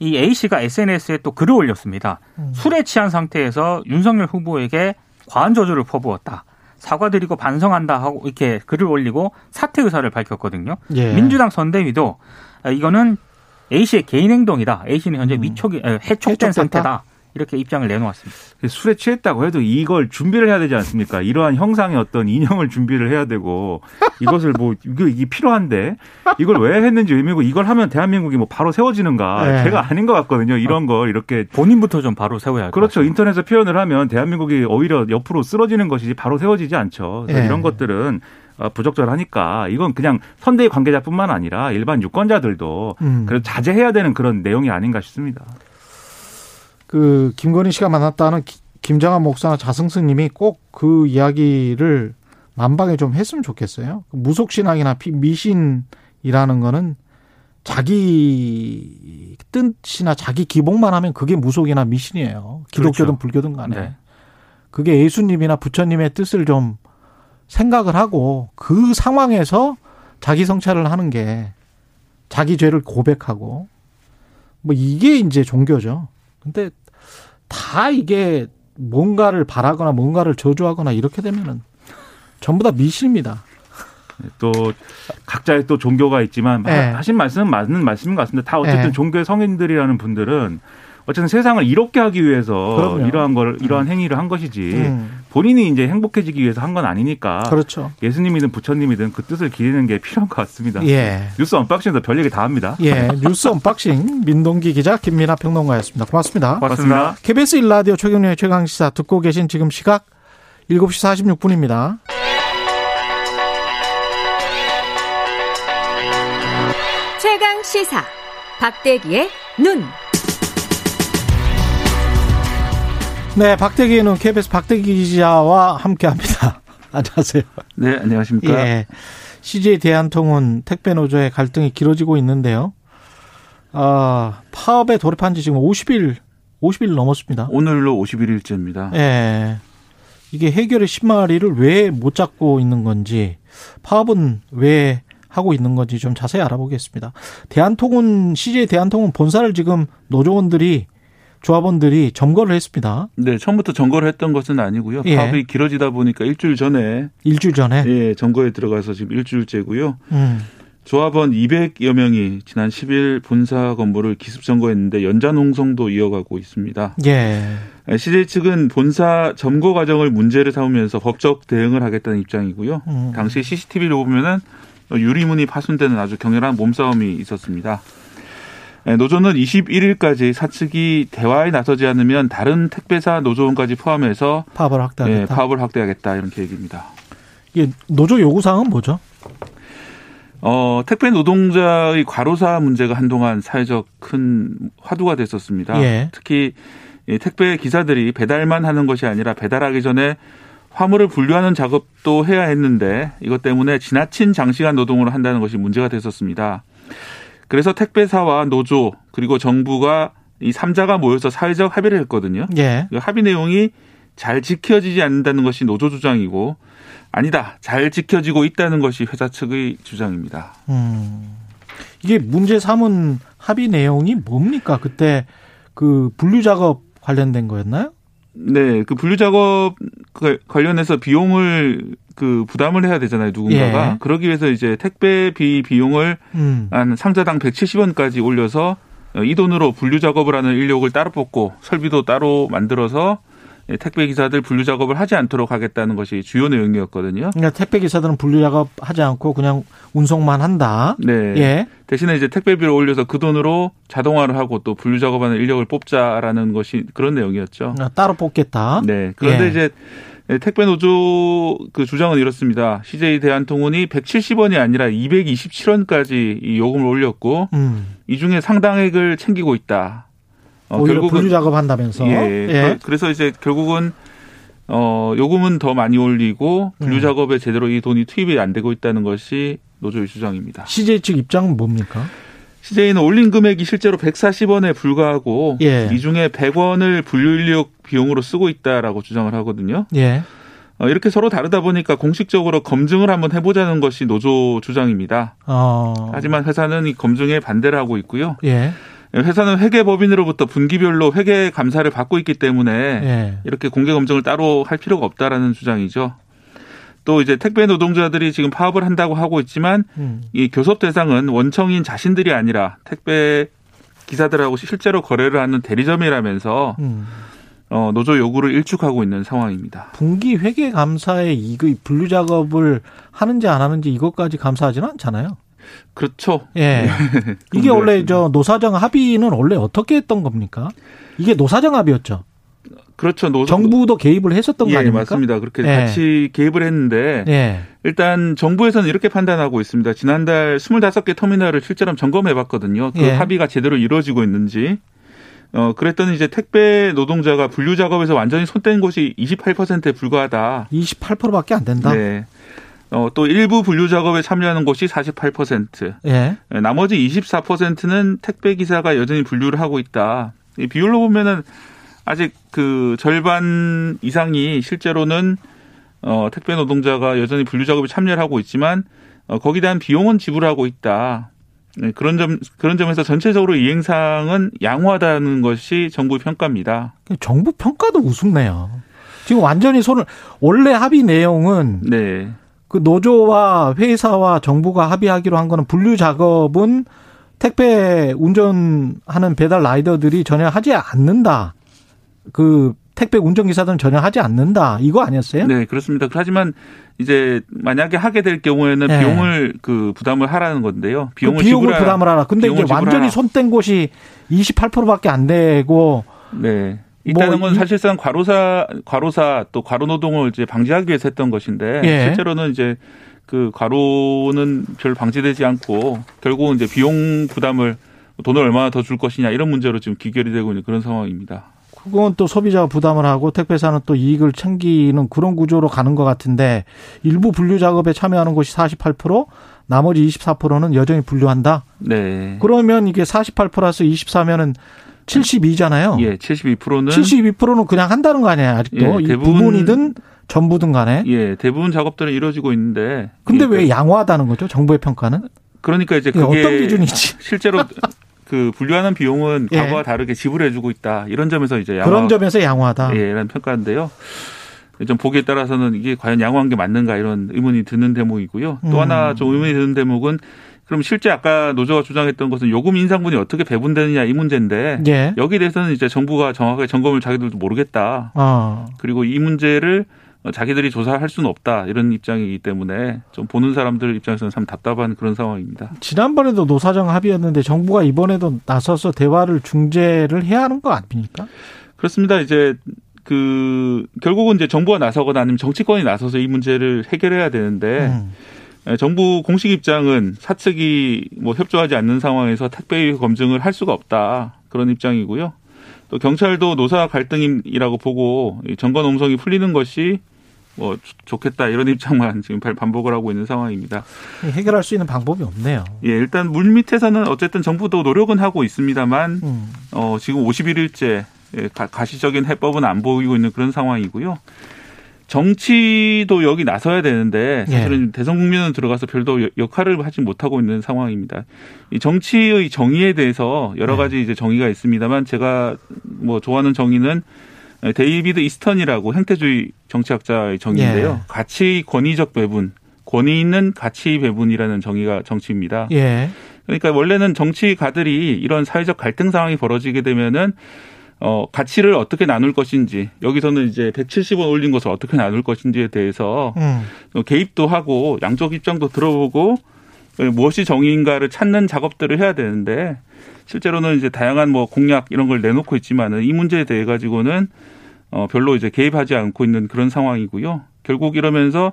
이 A 씨가 SNS에 또 글을 올렸습니다. 음. 술에 취한 상태에서 윤석열 후보에게 과한 저주를 퍼부었다. 사과드리고 반성한다 하고 이렇게 글을 올리고 사퇴 의사를 밝혔거든요. 예. 민주당 선대위도 아, 이거는 A 씨의 개인 행동이다. A 씨는 현재 음. 미촉이 에, 해촉된 해촉됐다. 상태다. 이렇게 입장을 내놓았습니다. 술에 취했다고 해도 이걸 준비를 해야 되지 않습니까? 이러한 형상의 어떤 인형을 준비를 해야 되고 이것을 뭐 이게, 이게 필요한데 이걸 왜 했는지 의미고 이걸 하면 대한민국이 뭐 바로 세워지는가? 네. 제가 아닌 것 같거든요. 이런 걸 이렇게 본인부터 좀 바로 세워야 할것 그렇죠. 같습니다. 인터넷에 표현을 하면 대한민국이 오히려 옆으로 쓰러지는 것이지 바로 세워지지 않죠. 그래서 예. 이런 것들은 어, 부적절하니까 이건 그냥 선대위 관계자뿐만 아니라 일반 유권자들도 음. 그래도 자제해야 되는 그런 내용이 아닌가 싶습니다. 그 김건희 씨가 만났다는 기- 김장한 목사나 자승승님이 꼭 그 이야기를 만방에 좀 했으면 좋겠어요. 그 무속신앙이나 피- 미신이라는 거는 자기 뜻이나 자기 기복만 하면 그게 무속이나 미신이에요. 기독교든 그렇죠. 불교든 간에. 네. 그게 예수님이나 부처님의 뜻을 좀 생각을 하고 그 상황에서 자기 성찰을 하는 게 자기 죄를 고백하고 뭐 이게 이제 종교죠. 근데 다 이게 뭔가를 바라거나 뭔가를 저주하거나 이렇게 되면은 전부 다 미신입니다. 또 각자의 또 종교가 있지만 네. 하신 말씀은 맞는 말씀인 것 같습니다. 다 어쨌든 네. 종교의 성인들이라는 분들은 어쨌든 세상을 이롭게 하기 위해서 그럼요. 이러한 걸 이러한 행위를 한 것이지 음, 본인이 이제 행복해지기 위해서 한 건 아니니까 그렇죠. 예수님이든 부처님이든 그 뜻을 기리는 게 필요한 것 같습니다. 예. 뉴스 언박싱에서 별 얘기 다 합니다. 예. 뉴스 언박싱 민동기 기자 김민아 평론가였습니다. 고맙습니다. 고맙습니다. KBS 1라디오 최경영의 최강 시사 듣고 계신 지금 시각 7시 46분입니다. 최강 시사 박대기의 눈. 네, 박대기는 KBS 박대기 기자와 함께 합니다. 안녕하세요. 네, 안녕하십니까. 예. CJ 대한통운 택배 노조의 갈등이 길어지고 있는데요. 아, 파업에 돌입한 지 지금 50일, 50일 넘었습니다. 오늘로 51일째입니다. 예. 이게 해결의 신마리를 왜 못 잡고 있는 건지, 파업은 왜 하고 있는 건지 좀 자세히 알아보겠습니다. 대한통운, CJ 대한통운 본사를 지금 노조원들이, 조합원들이 점거를 했습니다. 네, 처음부터 점거를 했던 것은 아니고요. 예. 파업이 길어지다 보니까 일주일 전에 일주일 전에. 예, 점거에 들어가서 지금 일주일째고요. 음. 조합원 200여 명이 지난 10일 본사 건물을 기습 점거했는데 연자 농성도 이어가고 있습니다. 예. CJ 측은 본사 점거 과정을 문제를 삼으면서 법적 대응을 하겠다는 입장이고요. 음. 당시 CCTV를 보면은 유리문이 파손되는 아주 격렬한 몸싸움이 있었습니다. 예, 노조는 21일까지 사측이 대화에 나서지 않으면 다른 택배사 노조원까지 포함해서 파업을 예, 확대하겠다. 파업을 확대하겠다 이런 계획입니다. 이게 노조 요구 사항은 뭐죠? 어, 택배 노동자의 과로사 문제가 한동안 사회적 큰 화두가 됐었습니다. 예. 특히 이 택배 기사들이 배달만 하는 것이 아니라 배달하기 전에 화물을 분류하는 작업도 해야 했는데 이것 때문에 지나친 장시간 노동을 한다는 것이 문제가 됐었습니다. 그래서 택배사와 노조 그리고 정부가 이 3자가 모여서 사회적 합의를 했거든요. 예. 그 합의 내용이 잘 지켜지지 않는다는 것이 노조 주장이고 아니다. 잘 지켜지고 있다는 것이 회사 측의 주장입니다. 음. 이게 문제 삼은 합의 내용이 뭡니까? 그때 그 분류 작업 관련된 거였나요? 네, 그 분류 작업 그 관련해서 비용을 그 부담을 해야 되잖아요, 누군가가. 예. 그러기 위해서 이제 택배비 비용을 음. 한 상자당 170원까지 올려서 이 돈으로 분류 작업을 하는 인력을 따로 뽑고 설비도 따로 만들어서 택배 기사들 분류 작업을 하지 않도록 하겠다는 것이 주요 내용이었거든요. 그러니까 택배 기사들은 분류 작업 하지 않고 그냥 운송만 한다. 네. 예. 대신에 이제 택배비를 올려서 그 돈으로 자동화를 하고 또 분류 작업하는 인력을 뽑자라는 것이 그런 내용이었죠. 아, 따로 뽑겠다. 네. 그런데 예. 이제 택배 노조 그 주장은 이렇습니다. CJ 대한통운이 170원이 아니라 227원까지 이 요금을 올렸고 음. 이 중에 상당액을 챙기고 있다. 어, 오히려 분류 작업 한다면서. 예. 예. 그- 그래서 이제 결국은 어 요금은 더 많이 올리고 분류 음. 작업에 제대로 이 돈이 투입이 안 되고 있다는 것이 노조의 주장입니다. CJ 측 입장은 뭡니까? CJ는 올린 금액이 실제로 140원에 불과하고 예. 이 중에 100원을 분류 인력 비용으로 쓰고 있다라고 주장을 하거든요. 예. 어, 이렇게 서로 다르다 보니까 공식적으로 검증을 한번 해보자는 것이 노조 주장입니다. 어. 하지만 회사는 이 검증에 반대를 하고 있고요. 예. 회사는 회계법인으로부터 분기별로 회계 감사를 받고 있기 때문에 예. 이렇게 공개 검증을 따로 할 필요가 없다라는 주장이죠. 또 이제 택배 노동자들이 지금 파업을 한다고 하고 있지만 음. 이 교섭 대상은 원청인 자신들이 아니라 택배 기사들하고 실제로 거래를 하는 대리점이라면서 음. 어, 노조 요구를 일축하고 있는 상황입니다. 분기 회계 감사에 이거 분류 작업을 하는지 안 하는지 이것까지 감사하지는 않잖아요. 그렇죠. 예. 이게 문제가 원래. 저 노사정 합의는 원래 어떻게 했던 겁니까? 이게 노사정 합의였죠. 그렇죠. 노조 정부도 개입을 했었던 거 예, 아닙니까? 맞습니다. 그렇게 예. 같이 개입을 했는데 예. 일단 정부에서는 이렇게 판단하고 있습니다. 지난달 25개 터미널을 실제로 점검해 봤거든요. 그 예. 합의가 제대로 이루어지고 있는지. 어, 그랬더니 이제 택배 노동자가 분류 작업에서 완전히 손뗀 곳이 28%에 불과하다. 28%밖에 안 된다. 네. 어, 또 일부 분류 작업에 참여하는 곳이 48%. 예. 예, 나머지 24%는 택배 기사가 여전히 분류를 하고 있다. 이 비율로 보면은 아직 그 절반 이상이 실제로는 어, 택배 노동자가 여전히 분류 작업에 참여를 하고 있지만 어, 거기에 대한 비용은 지불하고 있다. 네, 그런 점 그런 점에서 전체적으로 이 행상은 양호하다는 것이 정부의 평가입니다. 정부 평가도 우습네요. 지금 완전히 손을 원래 합의 내용은 네. 그 노조와 회사와 정부가 합의하기로 한 거는 분류 작업은 택배 운전하는 배달 라이더들이 전혀 하지 않는다. 그 택배 운전기사들은 전혀 하지 않는다. 이거 아니었어요? 네, 그렇습니다. 하지만 이제 만약에 하게 될 경우에는 네. 비용을 그 부담을 하라는 건데요. 그 비용을, 비용을 지불하- 부담을 하라. 근데 비용을 지불하라. 완전히 손 뗀 곳이 28%밖에 안 되고 네. 있다는 뭐건 이- 사실상 과로사, 과로사 또 과로 노동을 이제 방지하기 위해서 했던 것인데 예. 실제로는 이제 그 과로는 별 방지되지 않고 결국은 이제 비용 부담을 돈을 얼마나 더 줄 것이냐 이런 문제로 지금 귀결이 되고 있는 그런 상황입니다. 그건 또 소비자가 부담을 하고 택배사는 또 이익을 챙기는 그런 구조로 가는 것 같은데 일부 분류 작업에 참여하는 곳이 48% 나머지 24%는 여전히 분류한다. 네. 그러면 이게 48 플러스 24면은 72잖아요. 예, 72%는 72%는 그냥 한다는 거 아니에요, 아직도. 예, 이 대부분- 부분이든 전부든 간에. 예, 대부분 작업들은 이루어지고 있는데 근데 예, 왜 양호하다는 거죠? 정부의 평가는? 그러니까 이제 이게 그게 어떤 기준이지? 실제로 그 분류하는 비용은 예. 과거와 다르게 지불해 주고 있다 이런 점에서 이제 양호 그런 점에서 양호하다. 예, 라는 평가인데요. 좀 보기에 따라서는 이게 과연 양호한 게 맞는가 이런 의문이 드는 대목이고요. 또 음. 하나 좀 의문이 드는 대목은 그럼 실제 아까 노조가 주장했던 것은 요금 인상분이 어떻게 배분되느냐 이 문제인데 예. 여기에 대해서는 이제 정부가 정확하게 점검을 자기들도 모르겠다. 어. 그리고 이 문제를 자기들이 조사할 수는 없다 이런 입장이기 때문에 좀 보는 사람들 입장에서는 참 답답한 그런 상황입니다. 지난번에도 노사정 합의였는데 정부가 이번에도 나서서 대화를 중재를 해야 하는 거 아닙니까? 그렇습니다. 이제 그 결국은 이제 정부가 나서거나 아니면 정치권이 나서서 이 문제를 해결해야 되는데 음. 예, 정부 공식 입장은 사측이 뭐 협조하지 않는 상황에서 택배 검증을 할 수가 없다 그런 입장이고요. 또 경찰도 노사 갈등이라고 보고 이 정권 음성이 풀리는 것이 뭐 좋- 좋겠다 이런 입장만 지금 발- 반복을 하고 있는 상황입니다. 해결할 수 있는 방법이 없네요. 예, 일단 물 밑에서는 어쨌든 정부도 노력은 하고 있습니다만 음. 어, 지금 51일째 예, 가시적인 해법은 안 보이고 있는 그런 상황이고요. 정치도 여기 나서야 되는데 사실은 대선 국면 들어가서 별도 여- 역할을 하지 못하고 있는 상황입니다. 이 정치의 정의에 대해서 여러 네. 가지 이제 정의가 있습니다만 제가 뭐 좋아하는 정의는 데이비드 이스턴이라고 행태주의 정치학자의 정의인데요. 예. 가치 권위적 배분, 권위 있는 가치 배분이라는 정의가 정치입니다. 예. 그러니까 원래는 정치가들이 이런 사회적 갈등 상황이 벌어지게 되면은 어 가치를 어떻게 나눌 것인지 여기서는 이제 170원 올린 것을 어떻게 나눌 것인지에 대해서 음. 어, 개입도 하고 양쪽 입장도 들어보고 어, 무엇이 정의인가를 찾는 작업들을 해야 되는데 실제로는 이제 다양한 뭐 공약 이런 걸 내놓고 있지만은 이 문제에 대해 가지고는 어 별로 이제 개입하지 않고 있는 그런 상황이고요. 결국 이러면서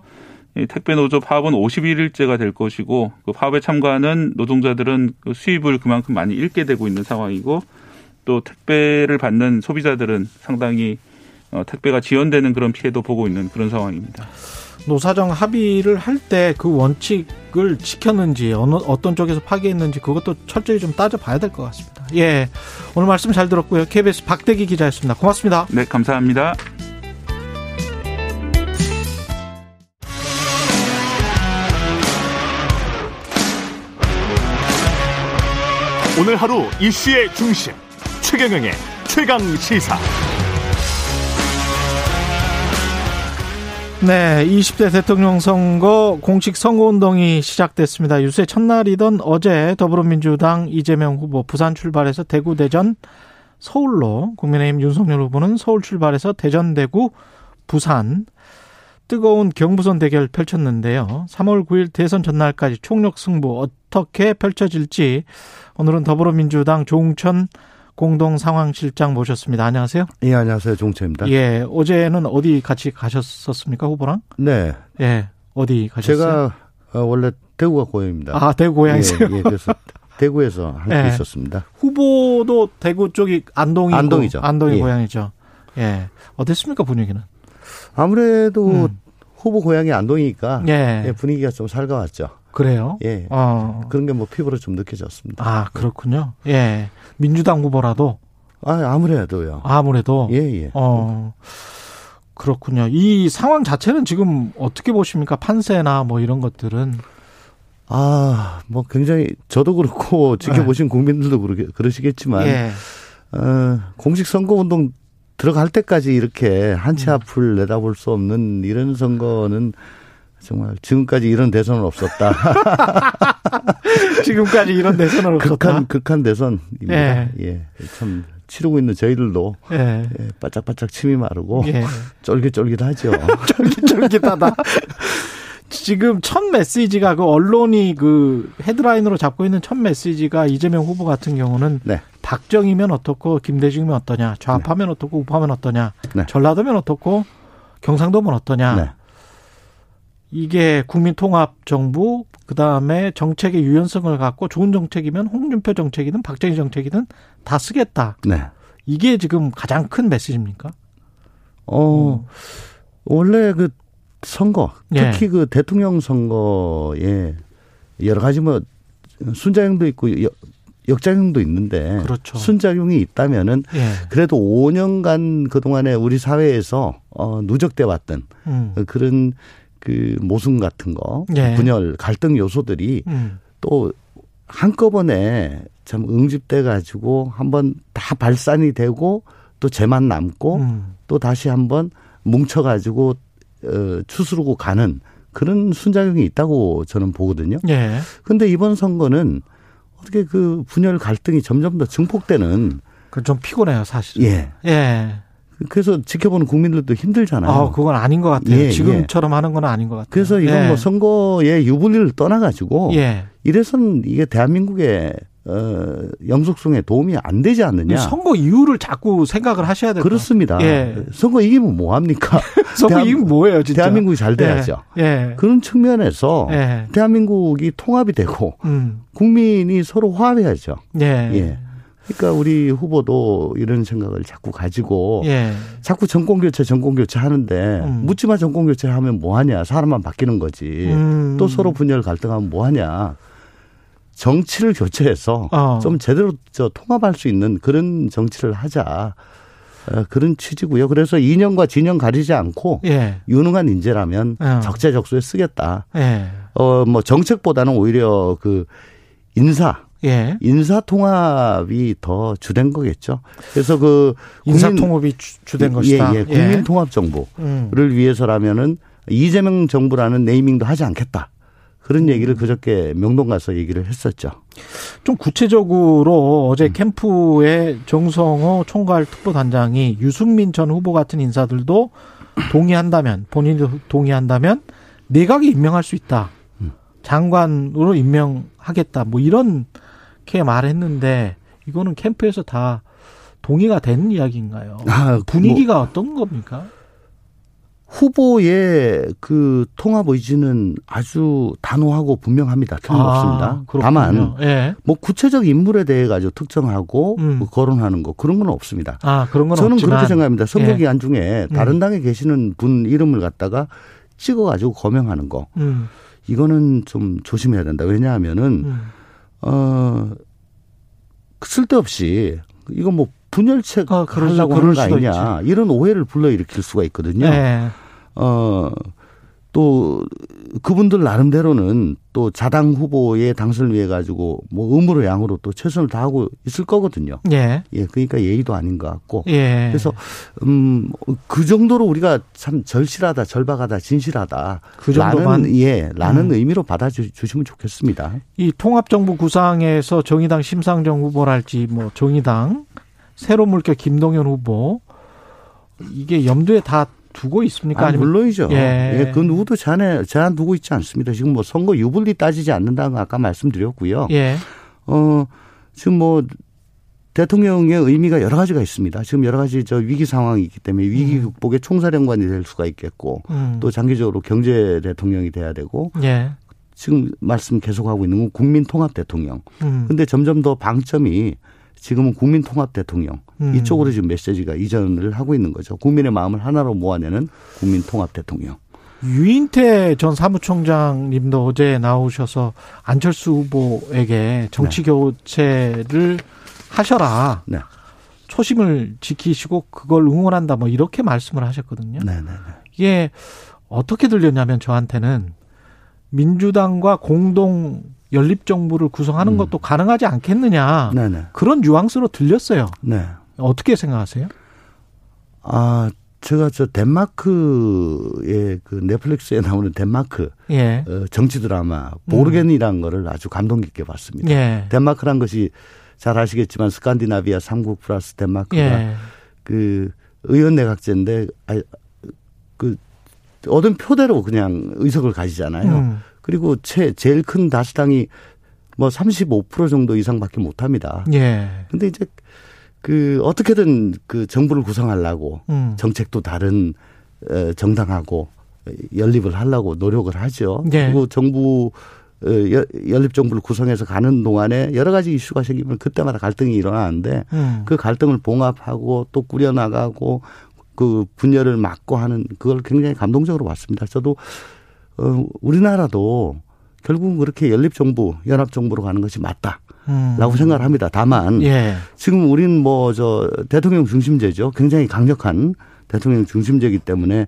이 택배 노조 파업은 51일째가 될 것이고 그 파업에 참가하는 노동자들은 그 수입을 그만큼 많이 잃게 되고 있는 상황이고 또 택배를 받는 소비자들은 상당히 어, 택배가 지연되는 그런 피해도 보고 있는 그런 상황입니다. 노사정 합의를 할 때 그 원칙을 지켰는지 어느 어떤 쪽에서 파기했는지 그것도 철저히 좀 따져봐야 될 것 같습니다. 예, 오늘 말씀 잘 들었고요. KBS 박대기 기자였습니다. 고맙습니다. 네, 감사합니다. 오늘 하루 이슈의 중심 최경영의 최강 시사. 네, 20대 대통령 선거 공식 선거운동이 시작됐습니다. 유세 첫날이던 어제 더불어민주당 이재명 후보 부산 출발해서 대구, 대전, 서울로 국민의힘 윤석열 후보는 서울 출발해서 대전, 대구, 부산 뜨거운 경부선 대결 펼쳤는데요. 3월 9일 대선 전날까지 총력 승부 어떻게 펼쳐질지 오늘은 더불어민주당 조웅천 공동 상황실장 모셨습니다. 안녕하세요. 예, 안녕하세요. 종채입니다. 예, 어제는 어디 같이 가셨었습니까, 후보랑? 네. 예, 어디 가셨어요? 제가 어, 원래 대구가 고향입니다. 아, 대구 고향이세요? 예, 예, 그래서 대구에서 함께 예. 있었습니다. 후보도 대구 쪽이 안동이고 안동이죠. 안동이 예. 고향이죠. 예. 어땠습니까, 분위기는? 아무래도 음. 후보 고향이 안동이니까 예. 예, 분위기가 좀 살가웠죠. 그래요? 예. 어. 그런 게 뭐 피부로 좀 느껴졌습니다. 아, 그렇군요. 예. 민주당 후보라도 아, 아무래도요. 아무래도 예, 예. 어. 그렇군요. 이 상황 자체는 지금 어떻게 보십니까? 판세나 뭐 이런 것들은 아, 뭐 굉장히 저도 그렇고 지켜보신 국민들도 그러, 그러시겠지만 예. 어, 공식 선거 운동 들어갈 때까지 이렇게 음. 한치 앞을 내다볼 수 없는 이런 선거는 정말 지금까지 이런 대선은 없었다. 지금까지 이런 대선은 없었다. 극한 극한 대선입니다. 예. 예. 참 치르고 있는 저희들도 예. 예, 바짝바짝 침이 마르고 예. 쫄깃쫄깃하죠. 쫄깃쫄깃하다. 지금 첫 메시지가 그 언론이 그 헤드라인으로 잡고 있는 첫 메시지가 이재명 후보 같은 경우는 네. 박정희면 어떻고 김대중이면 어떠냐, 좌파면 어떻고 우파면 어떠냐, 네. 전라도면 어떻고 경상도면 어떠냐. 네. 이게 국민통합정부 그다음에 정책의 유연성을 갖고 좋은 정책이면 홍준표 정책이든 박정희 정책이든 다 쓰겠다. 네. 이게 지금 가장 큰 메시지입니까? 어, 원래 그 선거, 예. 특히 그 대통령 선거에 여러 가지 뭐 순작용도 있고 역, 역작용도 있는데 그렇죠. 순작용이 있다면은 예. 그래도 5년간 그 동안에 우리 사회에서 어 누적돼 왔던 음. 그런 그 모순 같은 거, 예. 분열, 갈등 요소들이 음. 또 한꺼번에 참 응집돼 가지고 한번 다 발산이 되고 또 재만 남고 음. 또 다시 한번 뭉쳐 가지고 어 추스르고 가는 그런 순작용이 있다고 저는 보거든요. 예. 근데 이번 선거는 어떻게 그 분열 갈등이 점점 더 증폭되는 그 좀 피곤해요, 사실. 예. 예. 그래서 지켜보는 국민들도 힘들잖아요. 아, 그건 아닌 것 같아요. 예, 지금처럼 하는 건 아닌 것 같아요. 그래서 이건 예. 뭐 선거의 유불리를 떠나가지고 예. 이래선 이게 대한민국의 어, 영속성에 도움이 안 되지 않느냐. 선거 이유를 자꾸 생각을 하셔야 돼요. 그렇습니다. 예. 선거 이기면 뭐 합니까? 선거 이유는 뭐예요, 진짜? 대한민국이 잘 돼야죠. 예. 예. 그런 측면에서 예. 대한민국이 통합이 되고 음. 국민이 서로 화해야죠. 예. 예. 그러니까 우리 후보도 이런 생각을 자꾸 가지고 예. 자꾸 정권 교체 정권 교체 하는데 음. 묻지마 정권 교체 하면 뭐 하냐 사람만 바뀌는 거지 음. 또 서로 분열 갈등하면 뭐 하냐 정치를 교체해서 어. 좀 제대로 저 통합할 수 있는 그런 정치를 하자 어, 그런 취지고요. 그래서 이념과 진영 가리지 않고 예. 유능한 인재라면 어. 적재적소에 쓰겠다. 예. 어뭐 정책보다는 오히려 그 인사 예. 인사 통합이 더 주된 거겠죠. 그래서 그 인사 국민- 통합이 주- 주된 것이다. 예, 예. 국민 통합 정부를 음. 위해서라면은 이재명 정부라는 네이밍도 하지 않겠다. 그런 얘기를 그저께 명동 가서 얘기를 했었죠. 좀 구체적으로 음. 어제 캠프에 정성호 총괄 특보단장이 유승민 전 후보 같은 인사들도 동의한다면 본인도 동의한다면 내각에 임명할 수 있다. 음. 장관으로 임명하겠다. 뭐 이 렇게 말했는데 이거는 캠프에서 다 동의가 되는 이야기인가요? 아, 분위기가 어떤 겁니까? 후보의 그 통합 의지는 아주 단호하고 분명합니다. 틀림없습니다. 아. 다만 예. 뭐 구체적 인물에 대해 가지고 특정하고 음. 뭐 거론하는 거 그런 건 없습니다. 아 그런 건 저는 없지만 그렇게 생각합니다. 선거 예. 기간 중에 다른 당에 계시는 분 이름을 갖다가 찍어 가지고 거명하는 거 음, 이거는 좀 조심해야 된다. 왜냐하면은 음. 어 쓸데없이 이거 뭐 분열책 아, 그러죠. 하려고 그럴 하는 거 아니냐 이런 오해를 불러일으킬 수가 있거든요. 예. 어. 또 그분들 나름대로는 또 자당 후보의 당선을 위해 가지고 뭐 음으로 양으로 또 최선을 다하고 있을 거거든요. 예. 예, 그러니까 예의도 아닌 것 같고. 예. 그래서 음 그 정도로 우리가 참 절실하다, 절박하다, 진실하다. 그 정도만? 예, 라는 음. 의미로 받아 주시면 좋겠습니다. 이 통합정부 구상에서 정의당 심상정 후보랄지 뭐 정의당 새로 물결 김동연 후보 이게 염두에 다 두고 있습니까? 아, 아니면 물론이죠. 예. 예. 그 누구도 제한에 제한 두고 있지 않습니다. 지금 뭐 선거 유불리 따지지 않는다는 거 아까 말씀드렸고요. 예. 어 지금 뭐 대통령의 의미가 여러 가지가 있습니다. 지금 여러 가지 저 위기 상황이 있기 때문에 위기 극복의 총사령관이 될 수가 있겠고 음. 또 장기적으로 경제 대통령이 돼야 되고 예. 지금 말씀 계속하고 있는 건 국민 통합 대통령. 음. 근데 점점 더 방점이 지금은 국민 통합 대통령 음. 이쪽으로 지금 메시지가 이전을 하고 있는 거죠. 국민의 마음을 하나로 모아내는 국민 통합 대통령. 유인태 전 사무총장님도 어제 나오셔서 안철수 후보에게 정치 교체를 하셔라. 네. 초심을 지키시고 그걸 응원한다. 뭐 이렇게 말씀을 하셨거든요. 네, 네, 네. 이게 어떻게 들렸냐면 저한테는 민주당과 공동 연립 정부를 구성하는 음. 것도 가능하지 않겠느냐. 네, 네. 그런 뉘앙스로 들렸어요. 네. 어떻게 생각하세요? 아, 제가 저 덴마크의 그 넷플릭스에 나오는 덴마크 예. 어, 정치 드라마 보르겐이라는 거를 아주 감동 깊게 봤습니다. 예. 덴마크란 것이 잘 아시겠지만 스칸디나비아 삼국 플러스 덴마크가 예. 그 의원 내각제인데 아, 그 얻은 표대로 그냥 의석을 가지잖아요. 음. 그리고 최 제일 큰 다수당이 뭐 35% 정도 이상밖에 못 합니다. 예. 근데 이제 그 어떻게든 그 정부를 구성하려고 음. 정책도 다른 어, 정당하고 연립을 하려고 노력을 하죠. 예. 그리고 정부 어, 여- 연립 정부를 구성해서 가는 동안에 여러 가지 이슈가 생기면 그때마다 갈등이 일어나는데 음. 그 갈등을 봉합하고 또 꾸려 나가고 그 분열을 막고 하는 그걸 굉장히 감동적으로 봤습니다. 저도 어 우리나라도 결국은 그렇게 연립 정부, 연합 정부로 가는 것이 맞다 라고 음. 생각을 합니다. 다만 예. 지금 우리는 뭐 저 대통령 중심제죠. 굉장히 강력한 대통령 중심제이기 때문에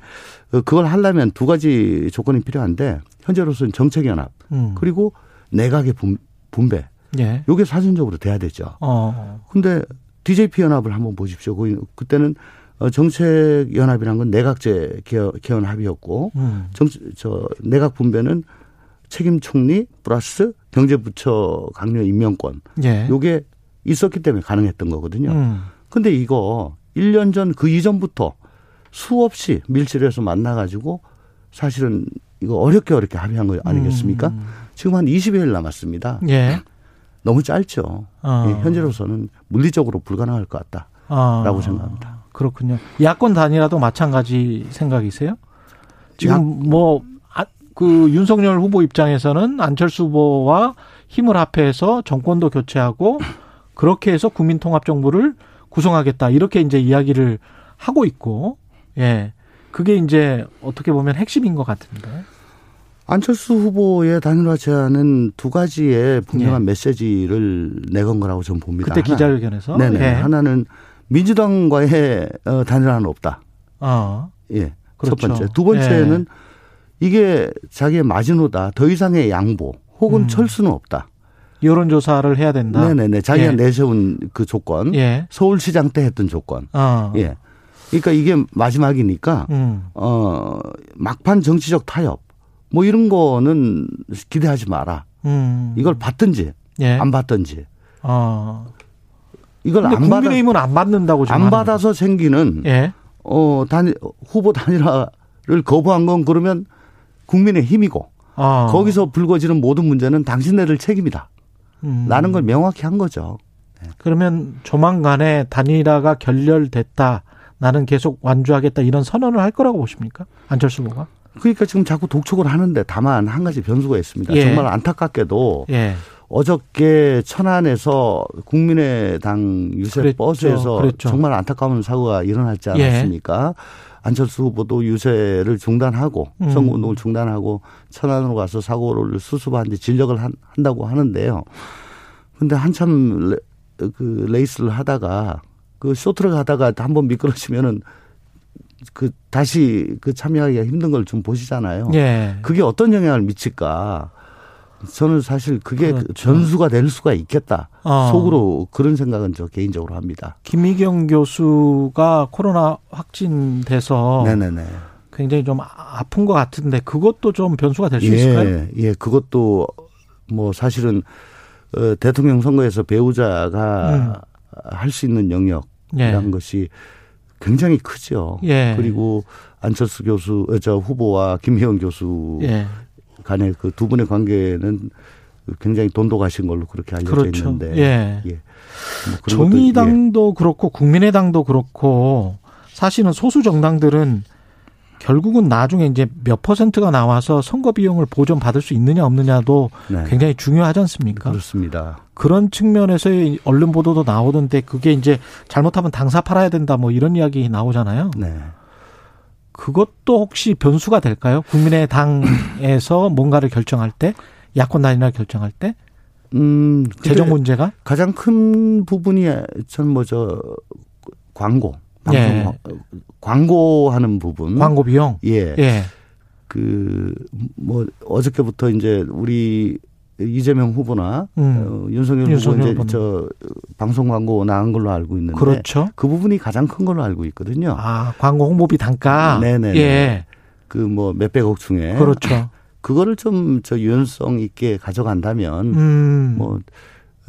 어, 그걸 하려면 두 가지 조건이 필요한데 현재로서는 정책 연합 음. 그리고 내각의 분, 분배 예. 요게 사전적으로 돼야 되죠. 어. 근데 DJP 연합을 한번 보십시오. 그- 그때는 어, 정책 연합이란 건 내각제 개헌, 합의였고 음. 정, 저 내각 분배는 책임 총리 플러스 경제부처 강력 임명권 예. 요게 있었기 때문에 가능했던 거거든요. 음. 근데 이거 1년 전 그 이전부터 수없이 밀실에서 만나가지고 사실은 이거 어렵게 어렵게 합의한 거 아니겠습니까? 음. 지금 한 20일 남았습니다. 예. 너무 짧죠. 어. 예, 현재로서는 물리적으로 불가능할 것 같다라고 아. 생각합니다. 그렇군요. 야권 단일화도 마찬가지 생각이세요? 지금 뭐, 아, 그 윤석열 후보 입장에서는 안철수 후보와 힘을 합해서 정권도 교체하고 그렇게 해서 국민통합정부를 구성하겠다. 이렇게 이제 이야기를 하고 있고, 예. 그게 이제 어떻게 보면 핵심인 것 같은데. 안철수 후보의 단일화 제안은 두 가지의 분명한 예. 메시지를 내건 거라고 저는 봅니다. 그때 기자회견에서. 네네. 예. 하나는 민주당과의 어, 단일화는 없다. 어. 예. 그렇죠. 첫 번째. 두 번째는 이게 자기의 마지노다. 더 이상의 양보 혹은 음. 철수는 없다. 여론조사를 해야 된다. 네네네. 자기가 예. 내세운 그 조건. 예. 서울시장 때 했던 조건. 어. 예. 그러니까 이게 마지막이니까 음. 어 막판 정치적 타협 뭐 이런 거는 기대하지 마라. 음. 이걸 받든지 예. 안 받든지 어. 이걸 안 받아 국민의힘은 안 받는다고 지금 안 받아서 생기는. 예. 어 단일 후보 단일화를 거부한 건 그러면 국민의 힘이고 어. 거기서 불거지는 모든 문제는 당신네들 책임이다. 음. 라는 걸 명확히 한 거죠. 그러면 조만간에 단일화가 결렬됐다. 나는 계속 완주하겠다 이런 선언을 할 거라고 보십니까? 안철수 후보가? 그러니까 지금 자꾸 독촉을 하는데 다만 한 가지 변수가 있습니다. 예. 정말 안타깝게도 예. 어저께 천안에서 국민의당 유세 그랬죠. 버스에서 그랬죠. 정말 안타까운 사고가 일어났지 예. 않았습니까? 안철수 후보도 유세를 중단하고 음. 선거운동을 중단하고 천안으로 가서 사고를 수습한 뒤 진력을 한, 한다고 하는데요. 근데 한참 레, 그 레이스를 하다가 그 쇼트를 하다가 한 번 미끄러지면은 그 다시 그 참여하기가 힘든 걸 좀 보시잖아요. 예. 그게 어떤 영향을 미칠까? 저는 사실 그게 그렇죠. 변수가 될 수가 있겠다. 어. 속으로 그런 생각은 저 개인적으로 합니다. 김희경 교수가 코로나 확진돼서 네네네. 굉장히 좀 아픈 것 같은데 그것도 좀 변수가 될수 있을까요? 예, 예, 그것도 뭐 사실은 어, 대통령 선거에서 배우자가 음. 할수 있는 영역이라는 예. 것이 굉장히 크죠. 예. 그리고 안철수 교수, 어, 저 후보와 김혜영 교수 예. 간의 그 두 분의 관계는 굉장히 돈독하신 걸로 그렇게 알려져 그렇죠. 있는데. 예. 예. 뭐 정의당도 그렇고 국민의당도 그렇고 사실은 소수 정당들은 결국은 나중에 이제 몇 퍼센트가 나와서 선거 비용을 보전 받을 수 있느냐 없느냐도 예. 네. 굉장히 중요하지 않습니까? 그렇습니다. 그런 측면에서의 언론 보도도 나오던데 그게 이제 잘못하면 당사 팔아야 된다 뭐 이런 이야기 나오잖아요. 네. 그것도 혹시 변수가 될까요? 국민의당에서 뭔가를 결정할 때 야권 단일화 결정할 때 음, 재정 문제가 가장 큰 부분이 전 뭐 저 광고, 방송 예. 광- 광고하는 부분. 광고 비용 예. 예. 그 뭐 어저께부터 이제 우리 이재명 후보나 음. 어, 윤석열, 윤석열 후보 이제. 저 방송 광고 나간 걸로 알고 있는데 그렇죠. 그 부분이 가장 큰 걸로 알고 있거든요. 아, 광고 홍보비 단가. 네네네. 예. 그 뭐 몇백억 중에 그렇죠. 그거를 좀 저 유연성 있게 가져간다면 음. 뭐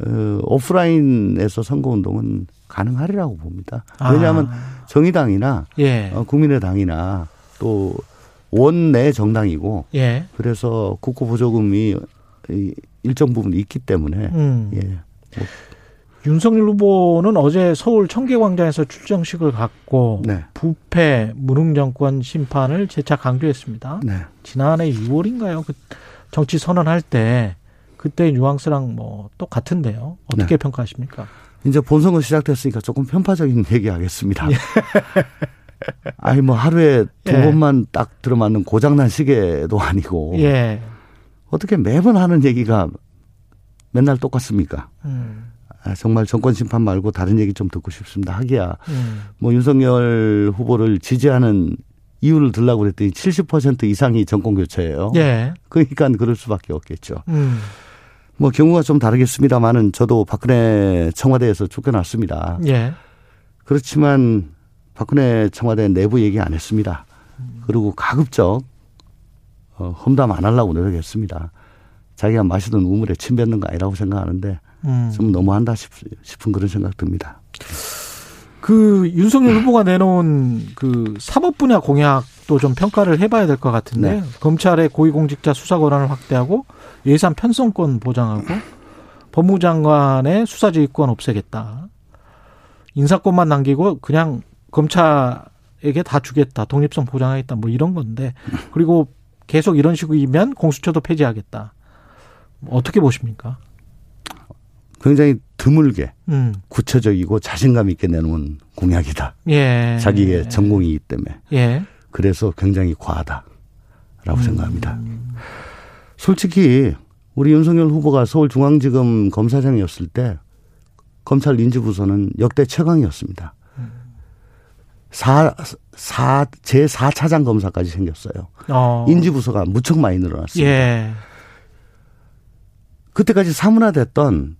어, 오프라인에서 선거 운동은 가능하리라고 봅니다. 아. 왜냐하면 정의당이나 예. 어, 국민의당이나 또 원내 정당이고 예. 그래서 국고 보조금이 이 일정 부분 있기 때문에 음. 예. 윤석열 후보는 어제 서울 청계광장에서 출정식을 갖고 네. 부패 무능 정권 심판을 재차 강조했습니다. 네. 지난해 6월인가요? 그 정치 선언할 때 그때 뉘앙스랑 뭐 똑같은데요. 어떻게 네. 평가하십니까? 이제 본선거 시작됐으니까 조금 편파적인 얘기 하겠습니다. 아니 뭐 하루에 두 예. 번만 딱 들어맞는 고장난 시계도 아니고 예. 어떻게 매번 하는 얘기가 맨날 똑같습니까? 음. 아, 정말 정권 심판 말고 다른 얘기 좀 듣고 싶습니다. 하기야 음. 뭐 윤석열 후보를 지지하는 이유를 들라고 그랬더니 70% 이상이 정권 교체예요. 예. 그러니까 그럴 수밖에 없겠죠. 음. 뭐 경우가 좀 다르겠습니다만은 저도 박근혜 청와대에서 쫓겨났습니다. 예. 그렇지만 박근혜 청와대 내부 얘기 안 했습니다. 그리고 가급적 어, 험담 안 하려고 노력했습니다. 자기가 마시던 우물에 침 뱉는 거 아니라고 생각하는데 음. 좀 너무한다 싶, 싶은 그런 생각 듭니다. 그 윤석열 후보가 내놓은 그 사법 분야 공약도 좀 평가를 해봐야 될 것 같은데 네. 검찰의 고위공직자 수사 권한을 확대하고 예산 편성권 보장하고 법무장관의 수사지휘권 없애겠다. 인사권만 남기고 그냥 검찰에게 다 주겠다. 독립성 보장하겠다. 뭐 이런 건데 그리고 계속 이런 식이면 공수처도 폐지하겠다. 어떻게 보십니까? 굉장히 드물게 음, 구체적이고 자신감 있게 내놓은 공약이다. 예. 자기의 전공이기 때문에. 예. 그래서 굉장히 과하다라고 생각합니다. 솔직히 우리 윤석열 후보가 서울중앙지검 검사장이었을 때 검찰 인지부서는 역대 최강이었습니다. 사, 사, 제 4차장 검사까지 생겼어요. 어. 인지부서가 무척 많이 늘어났습니다. 예. 그때까지 사문화됐던,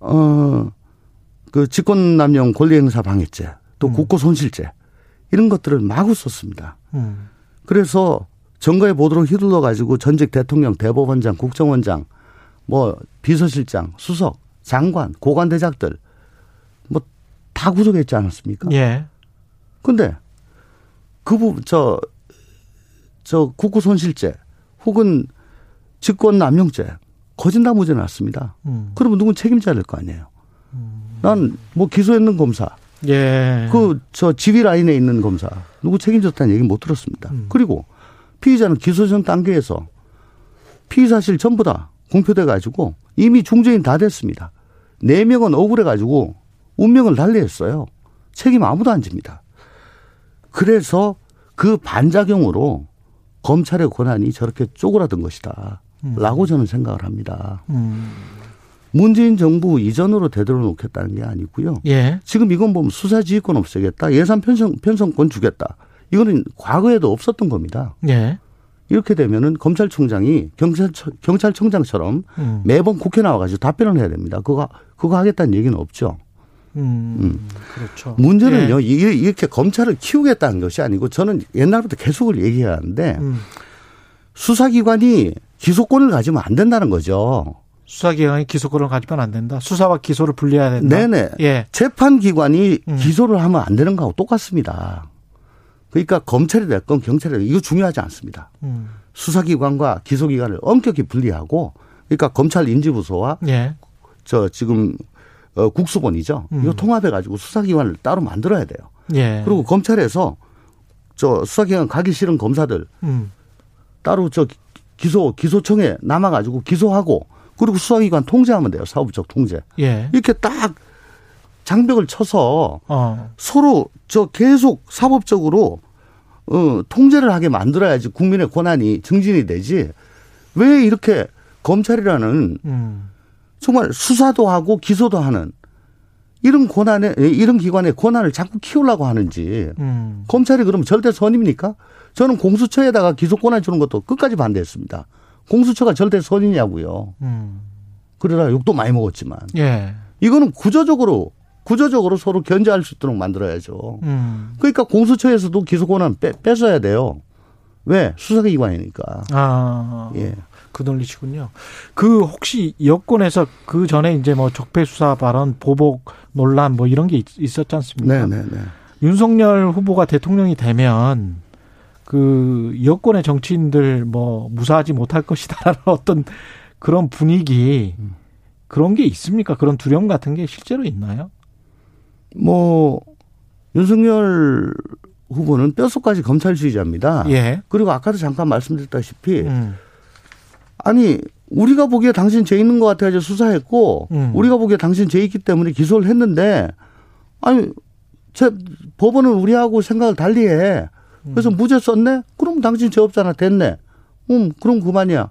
어, 그 직권남용 권리행사 방해죄, 또 음. 국고 손실죄, 이런 것들을 마구 썼습니다. 음. 그래서 정가에 보도록 휘둘러 가지고 전직 대통령, 대법원장, 국정원장, 뭐 비서실장, 수석, 장관, 고관 대작들 뭐 다 구속했지 않았습니까? 예. 근데 그 부분 저, 저 국고 손실죄 혹은 직권 남용죄 거짓나 무죄 났습니다. 음. 그러면 누군 책임져야 될 거 아니에요. 난뭐 기소했는 검사, 예. 그 저 지휘 라인에 있는 검사 누구 책임졌다는 얘기 못 들었습니다. 음. 그리고 피의자는 기소 전 단계에서 피의 사실 전부 다 공표돼 가지고 이미 중재인 다 됐습니다. 네 명은 억울해 가지고 운명을 달리했어요. 책임 아무도 안 집니다. 그래서 그 반작용으로 검찰의 권한이 저렇게 쪼그라든 것이다. 라고 저는 생각을 합니다. 음. 문재인 정부 이전으로 되돌려 놓겠다는 게 아니고요. 예. 지금 이건 보면 수사지휘권 없애겠다. 예산 편성, 편성권 주겠다. 이거는 과거에도 없었던 겁니다. 예. 이렇게 되면은 검찰총장이 경찰 경찰청장처럼 음. 매번 국회 나와가지고 답변을 해야 됩니다. 그거 그거 하겠다는 얘기는 없죠. 음. 그렇죠. 문제는요 이- 이렇게 검찰을 키우겠다는 것이 아니고 저는 옛날부터 계속 얘기해야 하는데 음. 수사기관이 기소권을 가지면 안 된다는 거죠. 수사기관이 기소권을 가지면 안 된다. 수사와 기소를 분리해야 된다. 네네. 예. 재판기관이 음. 기소를 하면 안 되는 거하고 똑같습니다. 그러니까 검찰이 됐건 경찰이 됐건 이거 중요하지 않습니다. 음. 수사기관과 기소기관을 엄격히 분리하고 그러니까 검찰 인지부서와 예. 저 지금 어, 국수본이죠. 음. 이거 통합해 가지고 수사기관을 따로 만들어야 돼요. 예. 그리고 검찰에서 저 수사기관 가기 싫은 검사들 음. 따로 저 기소 기소청에 남아 가지고 기소하고 그리고 수사기관 통제하면 돼요. 사법적 통제. 예. 이렇게 딱 장벽을 쳐서 어. 서로 저 계속 사법적으로 어 통제를 하게 만들어야지 국민의 권한이 증진이 되지. 왜 이렇게 검찰이라는 음. 정말 수사도 하고 기소도 하는 이런 권한에 이런 기관의 권한을 자꾸 키우려고 하는지 음. 검찰이 그러면 절대 선입니까? 저는 공수처에다가 기소권을 주는 것도 끝까지 반대했습니다. 공수처가 절대 선이냐고요. 음. 그러다 욕도 많이 먹었지만 예. 이거는 구조적으로 구조적으로 서로 견제할 수 있도록 만들어야죠. 음. 그러니까 공수처에서도 기소권은 빼, 뺏어야 돼요. 왜? 수사기관이니까. 아. 예. 그 논리시군요. 그 혹시 여권에서 그 전에 이제 뭐 적폐 수사 발언, 보복 논란 뭐 이런 게 있, 있었지 않습니까? 네 네 네. 윤석열 후보가 대통령이 되면 그 여권의 정치인들 뭐 무사하지 못할 것이다라는 어떤 그런 분위기 그런 게 있습니까? 그런 두려움 같은 게 실제로 있나요? 뭐 윤석열 후보는 뼛속까지 검찰주의자입니다. 예. 그리고 아까도 잠깐 말씀드렸다시피 음. 아니 우리가 보기에 당신 죄 있는 것 같아서 수사했고 음. 우리가 보기에 당신 죄 있기 때문에 기소를 했는데 아니 제 법원은 우리하고 생각을 달리해. 그래서 무죄 썼네? 그럼 당신 죄 없잖아 됐네. 음 그럼 그만이야.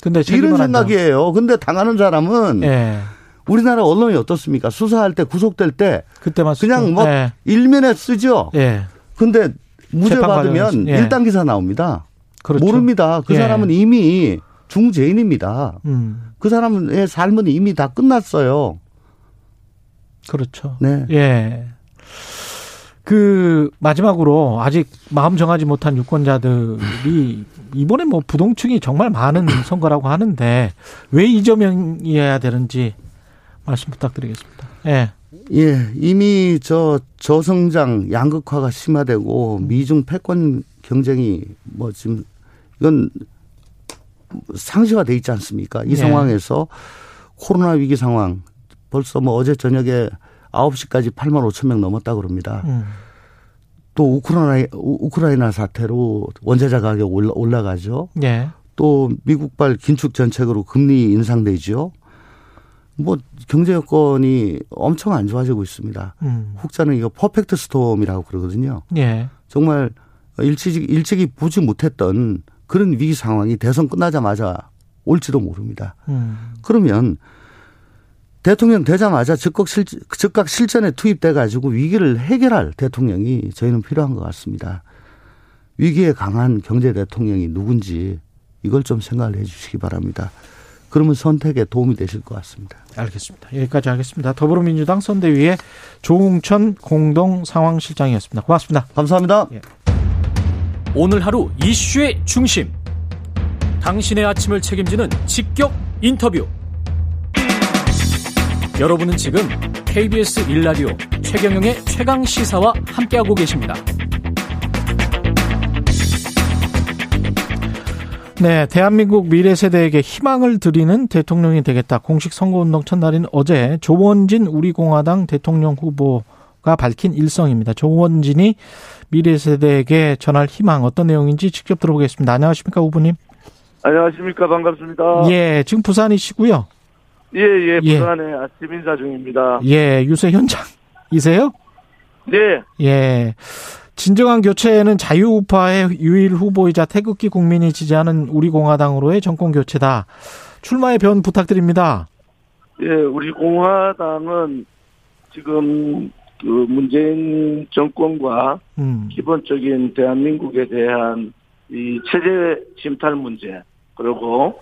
근데 이런. 생각이에요. 근데 당하는 사람은 예. 우리나라 언론이 어떻습니까? 수사할 때 구속될 때 그때만 그냥. 뭐 예. 일면에 쓰죠. 예. 근데 무죄 받으면 예. 일단 기사 나옵니다. 그렇죠. 모릅니다. 그 예. 사람은 이미 중죄인입니다. 음. 그 사람의 삶은 이미 다 끝났어요. 그렇죠. 네. 예. 그 마지막으로 아직 마음 정하지 못한 유권자들이 이번에 뭐 부동층이 정말 많은 선거라고 하는데 왜 이재명이어야 되는지 말씀 부탁드리겠습니다. 예. 예, 이미 저 저성장 양극화가 심화되고 미중 패권 경쟁이 뭐 지금 이건 상시화 돼 있지 않습니까? 이 네. 상황에서 코로나 위기 상황 벌써 뭐 어제 저녁에 9시까지 8만 5천 명 넘었다 그럽니다. 음. 또 우크라이나 우크라이나 사태로 원자재 가격 올라, 올라가죠. 예. 또 미국발 긴축 정책으로 금리 인상되죠. 뭐 경제 여건이 엄청 안 좋아지고 있습니다. 음. 혹자는 이거 퍼펙트 스톰이라고 그러거든요. 예. 정말 일찍이 일찍이 보지 못했던 그런 위기 상황이 대선 끝나자마자 올지도 모릅니다. 음. 그러면 대통령 되자마자 즉각 실 즉각 실전에 투입돼 가지고 위기를 해결할 대통령이 저희는 필요한 것 같습니다. 위기에 강한 경제 대통령이 누군지 이걸 좀 생각을 해 주시기 바랍니다. 그러면 선택에 도움이 되실 것 같습니다. 알겠습니다. 여기까지 하겠습니다. 더불어민주당 선대위의 조웅천 공동 상황실장이었습니다. 고맙습니다. 감사합니다. 오늘 하루 이슈의 중심. 당신의 아침을 책임지는 직격 인터뷰. 여러분은 지금 KBS 일라디오 최경영의 최강 시사와 함께하고 계십니다. 네, 대한민국 미래 세대에게 희망을 드리는 대통령이 되겠다. 공식 선거운동 첫날인 어제 조원진 우리공화당 대통령 후보 가 밝힌 일성입니다. 조원진이 미래 세대에게 전할 희망 어떤 내용인지 직접 들어보겠습니다. 안녕하십니까, 후보님? 안녕하십니까 반갑습니다. 예, 지금 부산이시고요. 예예 예. 부산의 아침 인사 중입니다. 예, 유세 현장이세요? 네 예. 진정한 교체는 자유우파의 유일 후보이자 태극기 국민이 지지하는 우리공화당으로의 정권 교체다. 출마의 변 부탁드립니다. 예, 우리 공화당은 지금 그 문재인 정권과 음. 기본적인 대한민국에 대한 이 체제 침탈 문제 그리고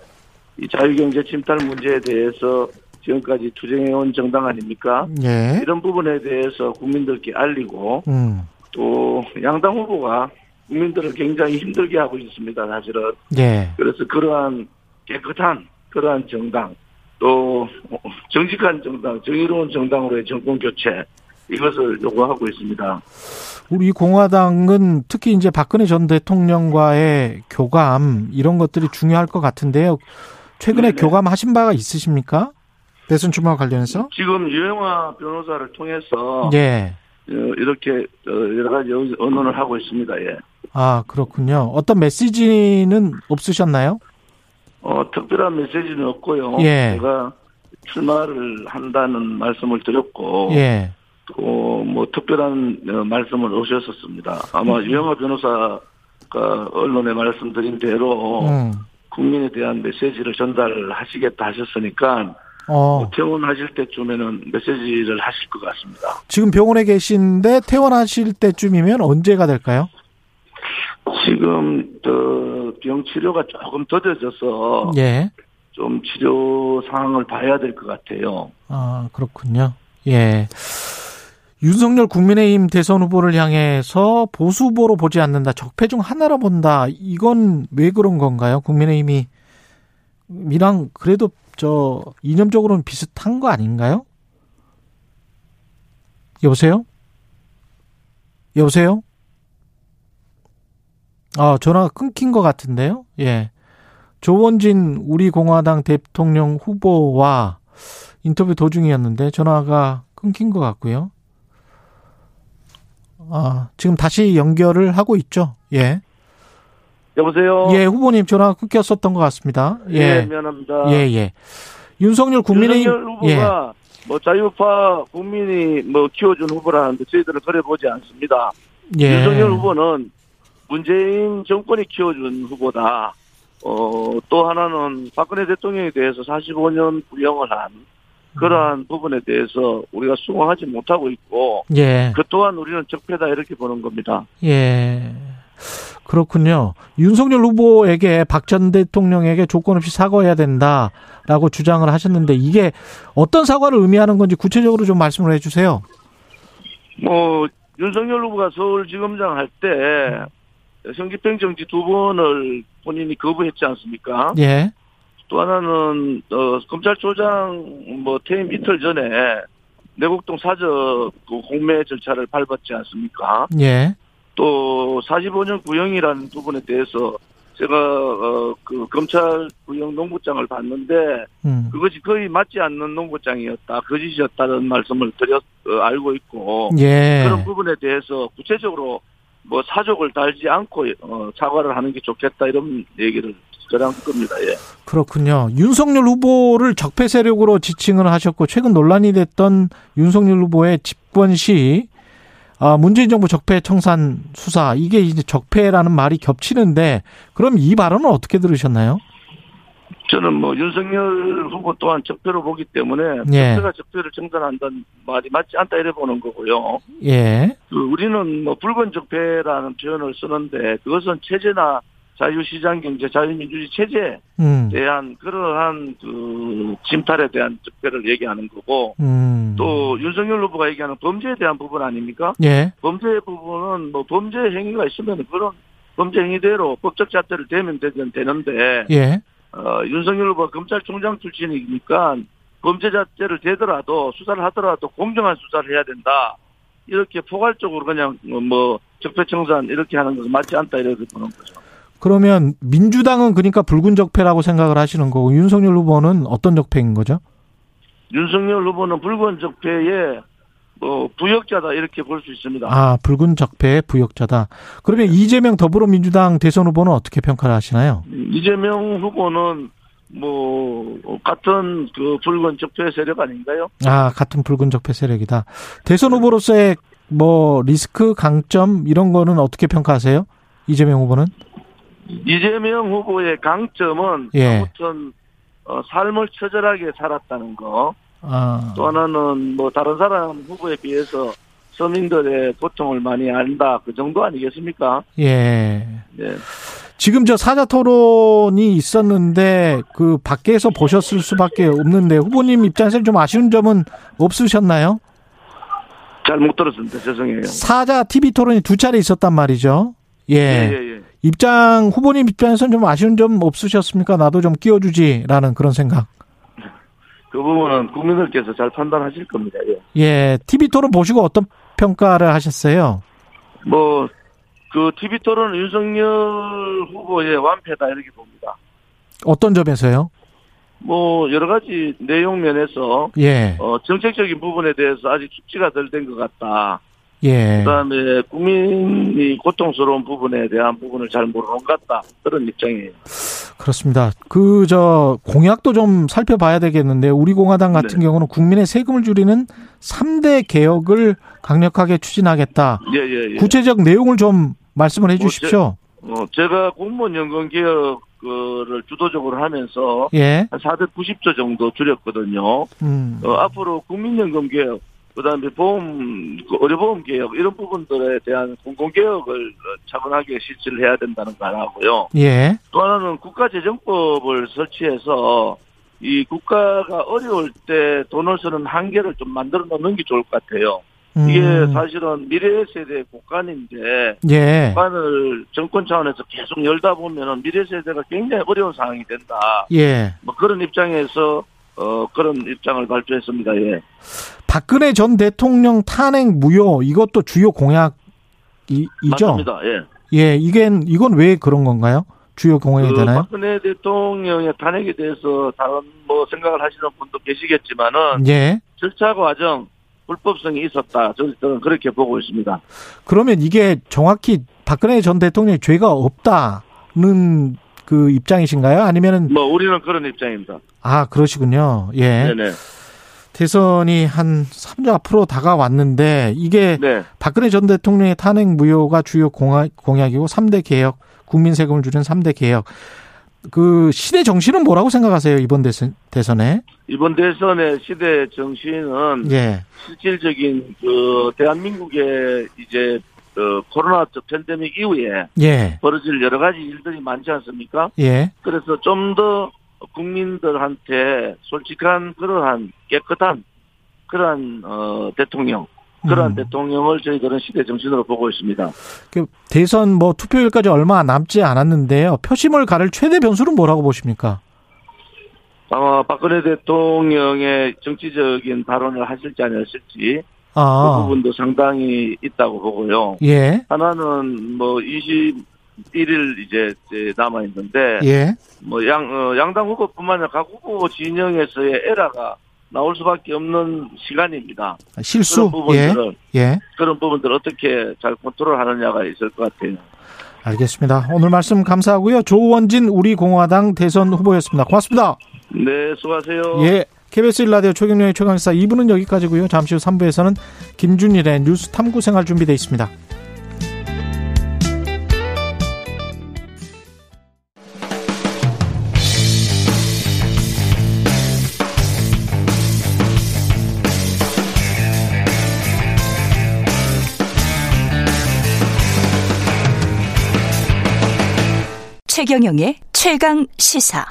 이 자유경제 침탈 문제에 대해서 지금까지 투쟁해온 정당 아닙니까? 예. 이런 부분에 대해서 국민들께 알리고 음. 또 양당 후보가 국민들을 굉장히 힘들게 하고 있습니다. 사실은 예. 그래서 그러한 깨끗한 그러한 정당 또 정직한 정당, 정의로운 정당으로의 정권 교체 이것을 요구하고 있습니다. 우리 공화당은 특히 이제 박근혜 전 대통령과의 교감 이런 것들이 중요할 것 같은데요. 최근에 네네. 교감하신 바가 있으십니까? 대선 출마와 관련해서? 지금 유영화 변호사를 통해서 예. 어, 이렇게 어, 여러 가지 의- 언론을 하고 있습니다. 예. 아, 그렇군요. 어떤 메시지는 없으셨나요? 어, 특별한 메시지는 없고요. 예. 제가 출마를 한다는 말씀을 드렸고 예. 또 뭐 특별한 어, 말씀을 오셨었습니다. 아마 유영하 변호사가 언론에 말씀드린 대로 음. 국민에 대한 메시지를 전달하시겠다 하셨으니까 어, 뭐 퇴원하실 때쯤에는 메시지를 하실 것 같습니다. 지금 병원에 계신데 퇴원하실 때쯤이면 언제가 될까요? 지금 저병 치료가 조금 더뎌져서 예. 좀 치료 상황을 봐야 될 것 같아요. 아, 그렇군요. 예. 윤석열 국민의힘 대선 후보를 향해서 보수 후보로 보지 않는다. 적폐 중 하나로 본다. 이건 왜 그런 건가요? 국민의힘이 이랑 그래도 저 이념적으로는 비슷한 거 아닌가요? 여보세요? 여보세요? 아, 전화가 끊긴 것 같은데요? 예. 조원진 우리 공화당 대통령 후보와 인터뷰 도중이었는데 전화가 끊긴 것 같고요. 아, 지금 다시 연결을 하고 있죠. 예. 여보세요. 예, 후보님 전화가 끊겼었던 것 같습니다. 예, 예. 미안합니다. 예, 예. 윤석열 국민의힘 윤석열 후보가 뭐 자유파 국민이 뭐 키워준 후보라는데 저희들은 그래 보지 않습니다. 예. 윤석열 후보는 문재인 정권이 키워준 후보다. 어, 또 하나는 박근혜 대통령에 대해서 45년 구형을 한 그러한 부분에 대해서 우리가 수긍하지 못하고 있고 예. 그 또한 우리는 적폐다 이렇게 보는 겁니다. 예. 그렇군요. 윤석열 후보에게 박 전 대통령에게 조건 없이 사과해야 된다라고 주장을 하셨는데 이게 어떤 사과를 의미하는 건지 구체적으로 좀 말씀을 해 주세요. 뭐 윤석열 후보가 서울지검장 할 때 성집행 정지 두 번을 본인이 거부했지 않습니까? 예. 또 하나는 어, 검찰총장 뭐 퇴임 이틀 전에 내곡동 사저 그 공매 절차를 밟았지 않습니까? 예. 또 45년 구형이라는 부분에 대해서 제가 어, 그 검찰 구형 농구장을 봤는데 음. 그것이 거의 맞지 않는 농구장이었다 거짓이었다는 말씀을 드렸 어, 알고 있고 예. 그런 부분에 대해서 구체적으로 뭐 사족을 달지 않고 어, 사과를 하는 게 좋겠다 이런 얘기를 저랑 겁니다. 예. 그렇군요. 윤석열 후보를 적폐 세력으로 지칭을 하셨고 최근 논란이 됐던 윤석열 후보의 집권 시 아, 문재인 정부 적폐 청산 수사 이게 이제 적폐라는 말이 겹치는데 그럼 이 발언은 어떻게 들으셨나요? 저는 뭐 윤석열 후보 또한 적폐로 보기 때문에 예. 적폐가 적폐를 청산한다는 말이 맞지 않다 이래 보는 거고요. 예. 그 우리는 뭐 붉은 적폐라는 표현을 쓰는데 그것은 체제나 자유시장 경제, 자유민주주의 체제에 음. 대한 그러한 그 침탈에 대한 적폐를 얘기하는 거고 음. 또 윤석열 후보가 얘기하는 범죄에 대한 부분 아닙니까? 예. 범죄 부분은 뭐 범죄 행위가 있으면 그런 범죄 행위대로 법적 잣대를 대면 되는 되는데 예. 어, 윤석열 후보가 검찰총장 출신이니까 범죄 잣대를 대더라도 수사를 하더라도 공정한 수사를 해야 된다. 이렇게 포괄적으로 그냥 뭐, 뭐 적폐청산 이렇게 하는 것은 맞지 않다 이렇게 보는 거죠. 그러면 민주당은 그러니까 붉은 적폐라고 생각을 하시는 거고 윤석열 후보는 어떤 적폐인 거죠? 윤석열 후보는 붉은 적폐의 뭐 부역자다 이렇게 볼 수 있습니다. 아, 붉은 적폐의 부역자다. 그러면 이재명 더불어민주당 대선 후보는 어떻게 평가를 하시나요? 이재명 후보는 뭐 같은 그 붉은 적폐 세력 아닌가요? 아, 같은 붉은 적폐 세력이다. 대선 후보로서의 뭐 리스크, 강점 이런 거는 어떻게 평가하세요? 이재명 후보는? 이재명 후보의 강점은 예. 아무튼 어, 삶을 처절하게 살았다는 거. 아, 또 하나는 뭐 다른 사람 후보에 비해서 서민들의 고통을 많이 안다 그 정도 아니겠습니까? 예. 네. 지금 저 사자 토론이 있었는데 그 밖에서 보셨을 수밖에 없는데 후보님 입장에서는 좀 아쉬운 점은 없으셨나요? 잘 못 들었습니다. 죄송해요. 사자 TV 토론이 두 차례 있었단 말이죠. 예. 예, 예, 예. 입장 후보님 입장에서는 좀 아쉬운 점 없으셨습니까? 나도 좀 끼워주지라는 그런 생각. 그 부분은 국민들께서 잘 판단하실 겁니다. 예. 예. TV 토론 보시고 어떤 평가를 하셨어요? 뭐, 그 TV 토론 윤석열 후보의 완패다 이렇게 봅니다. 어떤 점에서요? 뭐, 여러 가지 내용 면에서, 예. 어, 정책적인 부분에 대해서 아직 숙지가 덜 된 것 같다. 예. 그 다음에 국민이 고통스러운 부분에 대한 부분을 잘 모르는 것 같다. 그런 입장이에요. 그렇습니다. 그, 저, 공약도 좀 살펴봐야 되겠는데, 우리 공화당 같은 네. 경우는 국민의 세금을 줄이는 3대 개혁을 강력하게 추진하겠다. 예, 예, 예. 구체적 내용을 좀 말씀을 해 주십시오. 어, 제가 공무원 연금 개혁을 주도적으로 하면서 예. 한 490조 정도 줄였거든요. 음. 어, 앞으로 국민연금 개혁, 그다음에 보험, 그 의료보험 개혁 이런 부분들에 대한 공공 개혁을 어, 차분하게 실시를 해야 된다는 거 하나고요. 예. 또 하나는 국가재정법을 설치해서 이 국가가 어려울 때 돈을 쓰는 한계를 좀 만들어 놓는 게 좋을 것 같아요. 이게 음. 사실은 미래 세대 국간인데 예. 국간을 정권 차원에서 계속 열다 보면은 미래 세대가 굉장히 어려운 상황이 된다. 예. 뭐 그런 입장에서 어 그런 입장을 발표했습니다. 예. 박근혜 전 대통령 탄핵 무효 이것도 주요 공약이죠. 맞습니다. 예. 예, 이게 이건 왜 그런 건가요? 주요 공약이 그 되나요? 박근혜 대통령의 탄핵에 대해서 다른 뭐 생각을 하시는 분도 계시겠지만은 예. 절차 과정 불법성이 있었다. 저는 그렇게 보고 있습니다. 그러면 이게 정확히 박근혜 전 대통령이 죄가 없다는 그 입장이신가요? 아니면은 뭐 우리는 그런 입장입니다. 아 그러시군요. 예. 네네. 대선이 한 3주 앞으로 다가왔는데 이게 네. 박근혜 전 대통령의 탄핵 무효가 주요 공약, 공약이고 3대 개혁, 국민 세금을 줄이는 3대 개혁. 그 시대 정신은 뭐라고 생각하세요? 이번 대선, 대선에? 이번 대선의 시대 정신은 예. 실질적인 그 대한민국의 이제 그 코로나 팬데믹 이후에 예. 벌어질 여러 가지 일들이 많지 않습니까? 예. 그래서 좀 더 국민들한테 솔직한 그러한 깨끗한 그러한 어 대통령 그러한 음. 대통령을 저희들은 시대 정신으로 보고 있습니다. 그 대선 뭐 투표일까지 얼마 남지 않았는데요. 표심을 가를 최대 변수는 뭐라고 보십니까? 아마 박근혜 대통령의 정치적인 발언을 하실지 안 하실지 그 아. 부분도 상당히 있다고 보고요. 예. 하나는 뭐 21일 이제 남아 있는데 예. 뭐 양 어, 양당 후보뿐만 아니라 각 후보 진영에서의 에러가 나올 수밖에 없는 시간입니다. 실수. 그런 예. 부분들을 예. 그런 부분들 을 어떻게 잘 컨트롤하느냐가 있을 것 같아요. 알겠습니다. 오늘 말씀 감사하고요. 조원진 우리 공화당 대선 후보였습니다. 고맙습니다. 네, 수고하세요. 예. KBS 1라디오 최경영의 최강사 2부는 여기까지고요. 잠시 후 3부에서는 김준일의 뉴스 탐구 생활 준비되어 있습니다. 최경영의 최강 시사.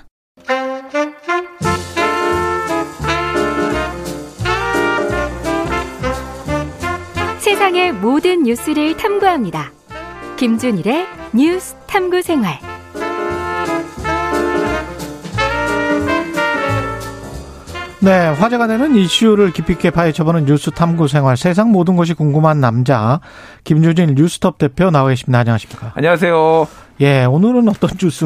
세상의 모든 뉴스를 탐구합니다. 김준일의 뉴스 탐구 생활. 네, 화제가 되는 이슈를 깊이 있게 파헤쳐보는 뉴스 탐구 생활. 세상 모든 것이 궁금한 남자 김준일 뉴스톱 대표 나와 계십니다. 안녕하십니까? 안녕하세요. 예, 오늘은 어떤 뉴스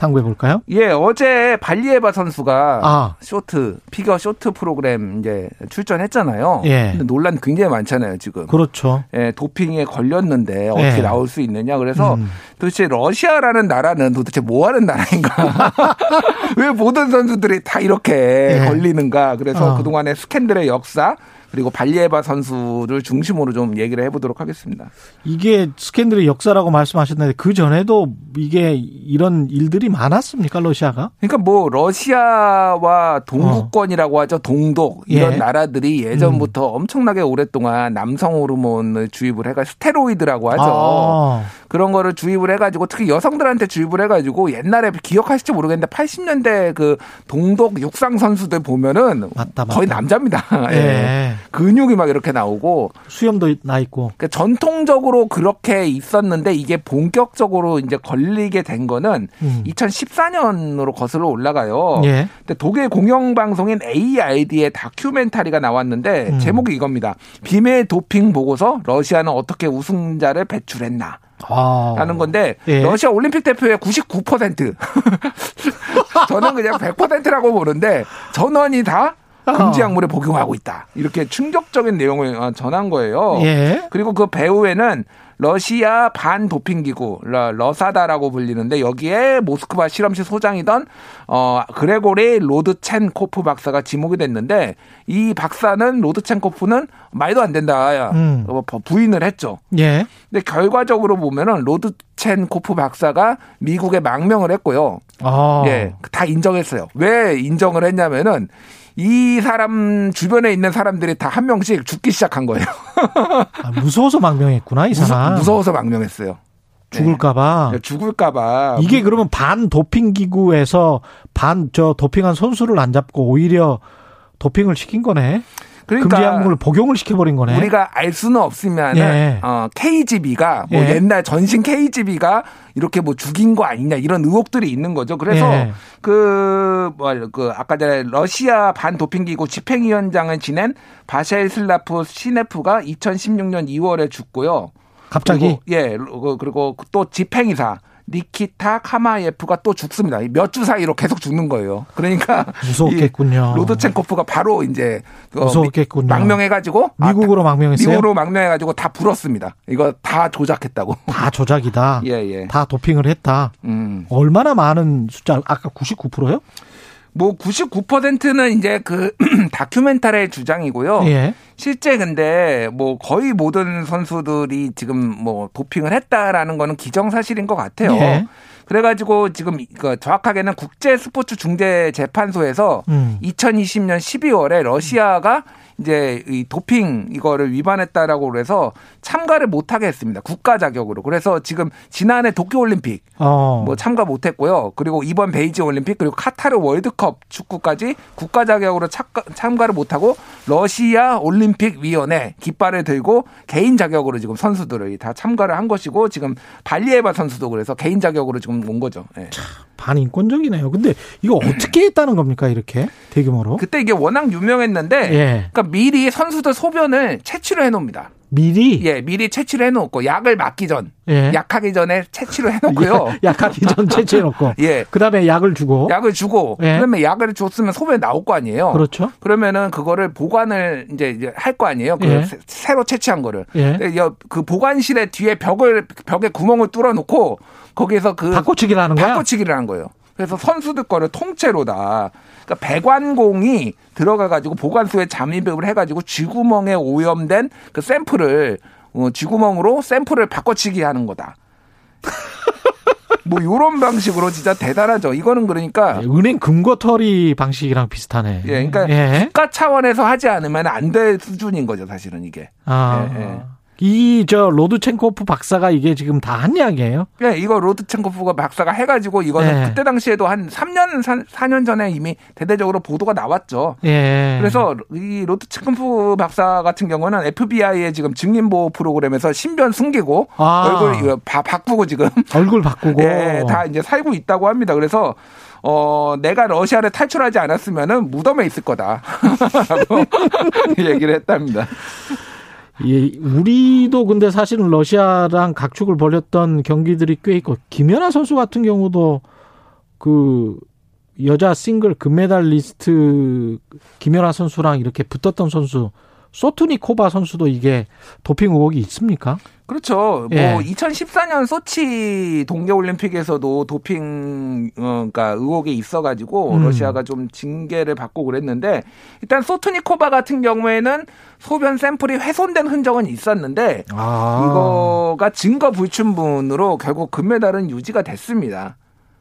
탐구해 볼까요? 예, 어제 발리에바 선수가 아. 쇼트 피겨 쇼트 프로그램 이제 출전했잖아요. 예. 논란 굉장히 많잖아요, 지금. 그렇죠. 예, 도핑에 걸렸는데 어떻게 예. 나올 수 있느냐. 그래서 음. 도대체 러시아라는 나라는 도대체 뭐 하는 나라인가? 왜 모든 선수들이 다 이렇게 예. 걸리는가? 그래서 어. 그 동안의 스캔들의 역사 그리고 발리에바 선수를 중심으로 좀 얘기를 해보도록 하겠습니다. 이게 스캔들의 역사라고 말씀하셨는데 그 전에도 이게 이런 일들이 많았습니까 러시아가? 그러니까 뭐 러시아와 동구권이라고 하죠. 동독 이런 예. 나라들이 예전부터 엄청나게 오랫동안 남성 호르몬을 주입을 해가 스테로이드라고 하죠. 아. 그런 거를 주입을 해가지고 특히 여성들한테 주입을 해가지고 옛날에 기억하실지 모르겠는데 80년대 그 동독 육상 선수들 보면은 맞다, 맞다. 거의 남자입니다. 예. 예. 근육이 막 이렇게 나오고 수염도 나 있고. 그러니까 전통적으로 그렇게 있었는데 이게 본격적으로 이제 걸리게 된 거는 음. 2014년으로 거슬러 올라가요. 예. 근데 독일 공영 방송인 AID의 다큐멘터리가 나왔는데 음. 제목이 이겁니다. 비밀 도핑 보고서 러시아는 어떻게 우승자를 배출했나. 아. 라는 건데 예. 러시아 올림픽 대표의 99% 저는 그냥 100%라고 보는데 전원이 다 금지 약물에 복용하고 있다. 이렇게 충격적인 내용을 어, 전한 거예요. 예. 그리고 그 배후에는 러시아 반도핑 기구 러- 러사다라고 불리는데 여기에 모스크바 실험실 소장이던 어 그레고리 로드첸코프 박사가 지목이 됐는데 이 박사는 로드첸코프는 말도 안 된다 음. 어, 부인을 했죠. 예. 근데 결과적으로 보면은 로드첸코프 박사가 미국에 망명을 했고요. 아. 예, 다 인정했어요. 왜 인정을 했냐면은 이 사람 주변에 있는 사람들이 다 한 명씩 죽기 시작한 거예요. 아, 무서워서 망명했구나 이 사람. 무서, 워서 망명했어요. 죽을까봐. 네, 죽을까봐. 이게 그러면 반 도핑 기구에서 반 저 도핑한 선수를 안 잡고 오히려 도핑을 시킨 거네. 그러니까 금지 약물을 복용을 시켜버린 거네. 우리가 알 수는 없으면 예. 어, KGB가 뭐 예. 옛날 전신 KGB가 이렇게 뭐 죽인 거 아니냐 이런 의혹들이 있는 거죠. 그래서 예. 그 뭐 그 아까 전에 러시아 반도핑기구 집행위원장을 지낸 뱌체슬라프 시네프가 2016년 2월에 죽고요. 갑자기 그리고, 예 그- 그리고 또 집행이사 니키타 카마예프가 또 죽습니다. 몇 주 사이로 계속 죽는 거예요. 그러니까 무서웠겠군요. 이 로드첸코프가 바로 이제 어, 무서웠겠군요. 망명해가지고 아, 미국으로 망명했어요. 미국으로 망명해가지고 다 불었습니다. 이거 다 조작했다고. 다 조작이다. 예, 예. 다 도핑을 했다. 음. 얼마나 많은 숫자? 아까 99%요? 뭐 99%는 이제 그 다큐멘터리의 주장이고요. 예. 실제 근데 뭐 거의 모든 선수들이 지금 뭐 도핑을 했다라는 거는 기정사실인 것 같아요. 예. 그래가지고 지금 그 정확하게는 국제 스포츠 중재 재판소에서 음. 2020년 12월에 러시아가 이제 이 도핑 이거를 위반했다라고 그래서 참가를 못하게 했습니다. 국가 자격으로. 그래서 지금 지난해 도쿄올림픽 어. 뭐 참가 못했고요. 그리고 이번 베이징 올림픽 그리고 카타르 월드컵 축구까지 국가 자격으로 참가, 참가를 못하고 러시아 올림픽 위원회 깃발을 들고 개인 자격으로 지금 선수들을 다 참가를 한 것이고 지금 발리에바 선수도 그래서 개인 자격으로 지금 온 거죠. 예. 반인권적이네요. 근데 이거 어떻게 했다는 겁니까 이렇게 대규모로? 그때 이게 워낙 유명했는데 예. 그러니까 미리 선수들 소변을 채취를 해놓습니다. 미리 예, 미리 채취를 해놓고 약을 맞기 전, 예. 약하기 전에 채취를 해놓고요. 약하기 전 채취해놓고 예. 그다음에 약을 주고 약을 주고 예. 그러면 약을 줬으면 소변이 나올 거 아니에요. 그렇죠. 그러면은 그거를 보관을 이제 할 거 아니에요. 그 예. 새- 새로 채취한 거를. 예. 그 보관실에 뒤에 벽을 벽에 구멍을 뚫어 놓고 거기에서 그 바꿔치기를 하는 거야? 바꿔치기를 한 거예요. 그래서 선수들 거를 통째로 다 그러니까 배관공이 들어가 가지고 보관소에 잠입을 해 가지고 쥐구멍에 오염된 그 샘플을 어, 쥐구멍으로 샘플을 바꿔치기 하는 거다. 뭐 요런 방식으로 진짜 대단하죠. 이거는 그러니까 은행 금고털이 방식이랑 비슷하네. 예, 그러니까 예. 국가 차원에서 하지 않으면 안 될 수준인 거죠, 사실은 이게. 아. 예, 예. 이 저 로드첸코프 박사가 이게 지금 다한 이야기예요. 예, 이거 로드첸코프가 박사가 해가지고 이거는 예. 그때 당시에도 한 3년, 4 년 전에 이미 대대적으로 보도가 나왔죠. 예. 그래서 이 로드첸코프 박사 같은 경우는 FBI의 지금 증인 보호 프로그램에서 신변 숨기고 아. 얼굴 바, 바꾸고 지금 얼굴 바꾸고 예, 다 이제 살고 있다고 합니다. 그래서 어, 내가 러시아를 탈출하지 않았으면은 무덤에 있을 거다. 라고 얘기를 했답니다. 예, 우리도 근데 사실은 러시아랑 각축을 벌였던 경기들이 꽤 있고 김연아 선수 같은 경우도 그 여자 싱글 금메달 리스트 김연아 선수랑 이렇게 붙었던 선수 소투니코바 선수도 이게 도핑 의혹이 있습니까? 그렇죠. 예. 뭐 2014년 소치 동계 올림픽에서도 도핑 어, 그러니까 의혹이 있어 가지고 음. 러시아가 좀 징계를 받고 그랬는데 일단 소투니코바 같은 경우에는 소변 샘플이 훼손된 흔적은 있었는데 아. 이거가 증거 불충분으로 결국 금메달은 유지가 됐습니다.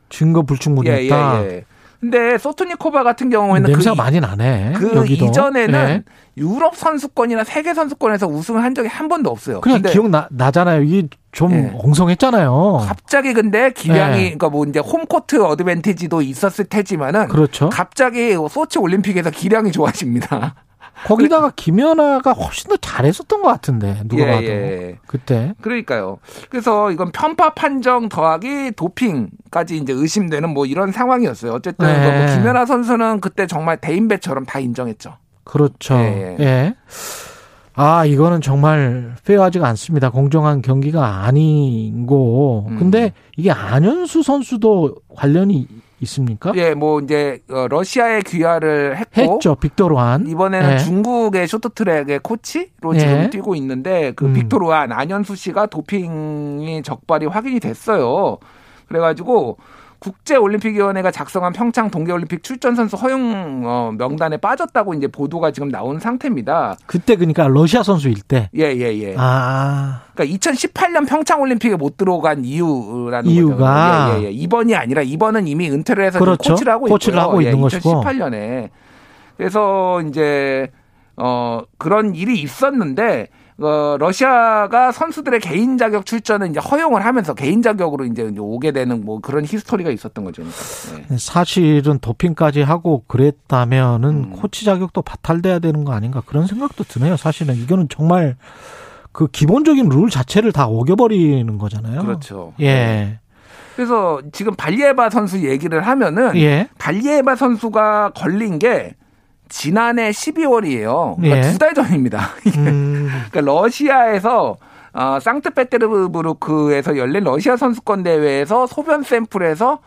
증거 불충분했다. 예, 예, 예. 근데 소투니코바 같은 경우에는 냄새가 그, 많이 나네. 그 여기도. 이전에는 예. 유럽 선수권이나 세계 선수권에서 우승을 한 적이 한 번도 없어요. 그냥 근데 기억 나, 나잖아요. 이게 좀 예. 엉성했잖아요. 갑자기 근데 기량이 예. 그러니까 뭐 이제 홈코트 어드밴티지도 있었을 테지만은 그렇죠. 갑자기 소치 올림픽에서 기량이 좋아집니다. 거기다가 김연아가 훨씬 더 잘했었던 것 같은데 누가 예, 봐도 예. 그때 그러니까요. 그래서 이건 편파 판정 더하기 도핑까지 이제 의심되는 뭐 이런 상황이었어요. 어쨌든 네. 뭐 김연아 선수는 그때 정말 대인배처럼 다 인정했죠. 그렇죠. 예, 예. 예. 아 이거는 정말 페어하지가 않습니다. 공정한 경기가 아니고 음. 근데 이게 안현수 선수도 관련이 있습니까? 예, 뭐 이제 어, 러시아에 귀화를 했고 했죠. 빅토르한 이번에는 예. 중국의 쇼트트랙의 코치로 예. 지금 뛰고 있는데 그 음. 빅토르한 안현수 씨가 도핑이 적발이 확인이 됐어요. 그래가지고 국제올림픽위원회가 작성한 평창 동계올림픽 출전 선수 허용 어, 명단에 빠졌다고 이제 보도가 지금 나온 상태입니다. 그때 그러니까 러시아 선수일 때. 예, 예, 예. 아 그러니까 2018년 평창 올림픽에 못 들어간 이유라는 이유가? 거죠. 예, 예, 예. 이번이 아니라 이번은 이미 은퇴를 해서 그렇죠. 코치를 하고 코치를 있고요. 하고 예, 있는 것이고. 2018년에 그래서 이제 어 그런 일이 있었는데 어 러시아가 선수들의 개인 자격 출전을 이제 허용을 하면서 개인 자격으로 이제 오게 되는 뭐 그런 히스토리가 있었던 거죠. 그러니까. 예. 사실은 도핑까지 하고 그랬다면은 음. 코치 자격도 바탈돼야 되는 거 아닌가 그런 생각도 드네요. 사실은 이거는 정말 그 기본적인 룰 자체를 다 어겨버리는 거잖아요. 그렇죠. 예. 그래서 지금 발리에바 선수 얘기를 하면은 예. 발리에바 선수가 걸린 게 지난해 12월이에요. 그러니까 예. 두달 전입니다. 음, 그러니까 러시아에서 어, 상트페테르부르크에서 열린 러시아 선수권 대회에서 소변 샘플에서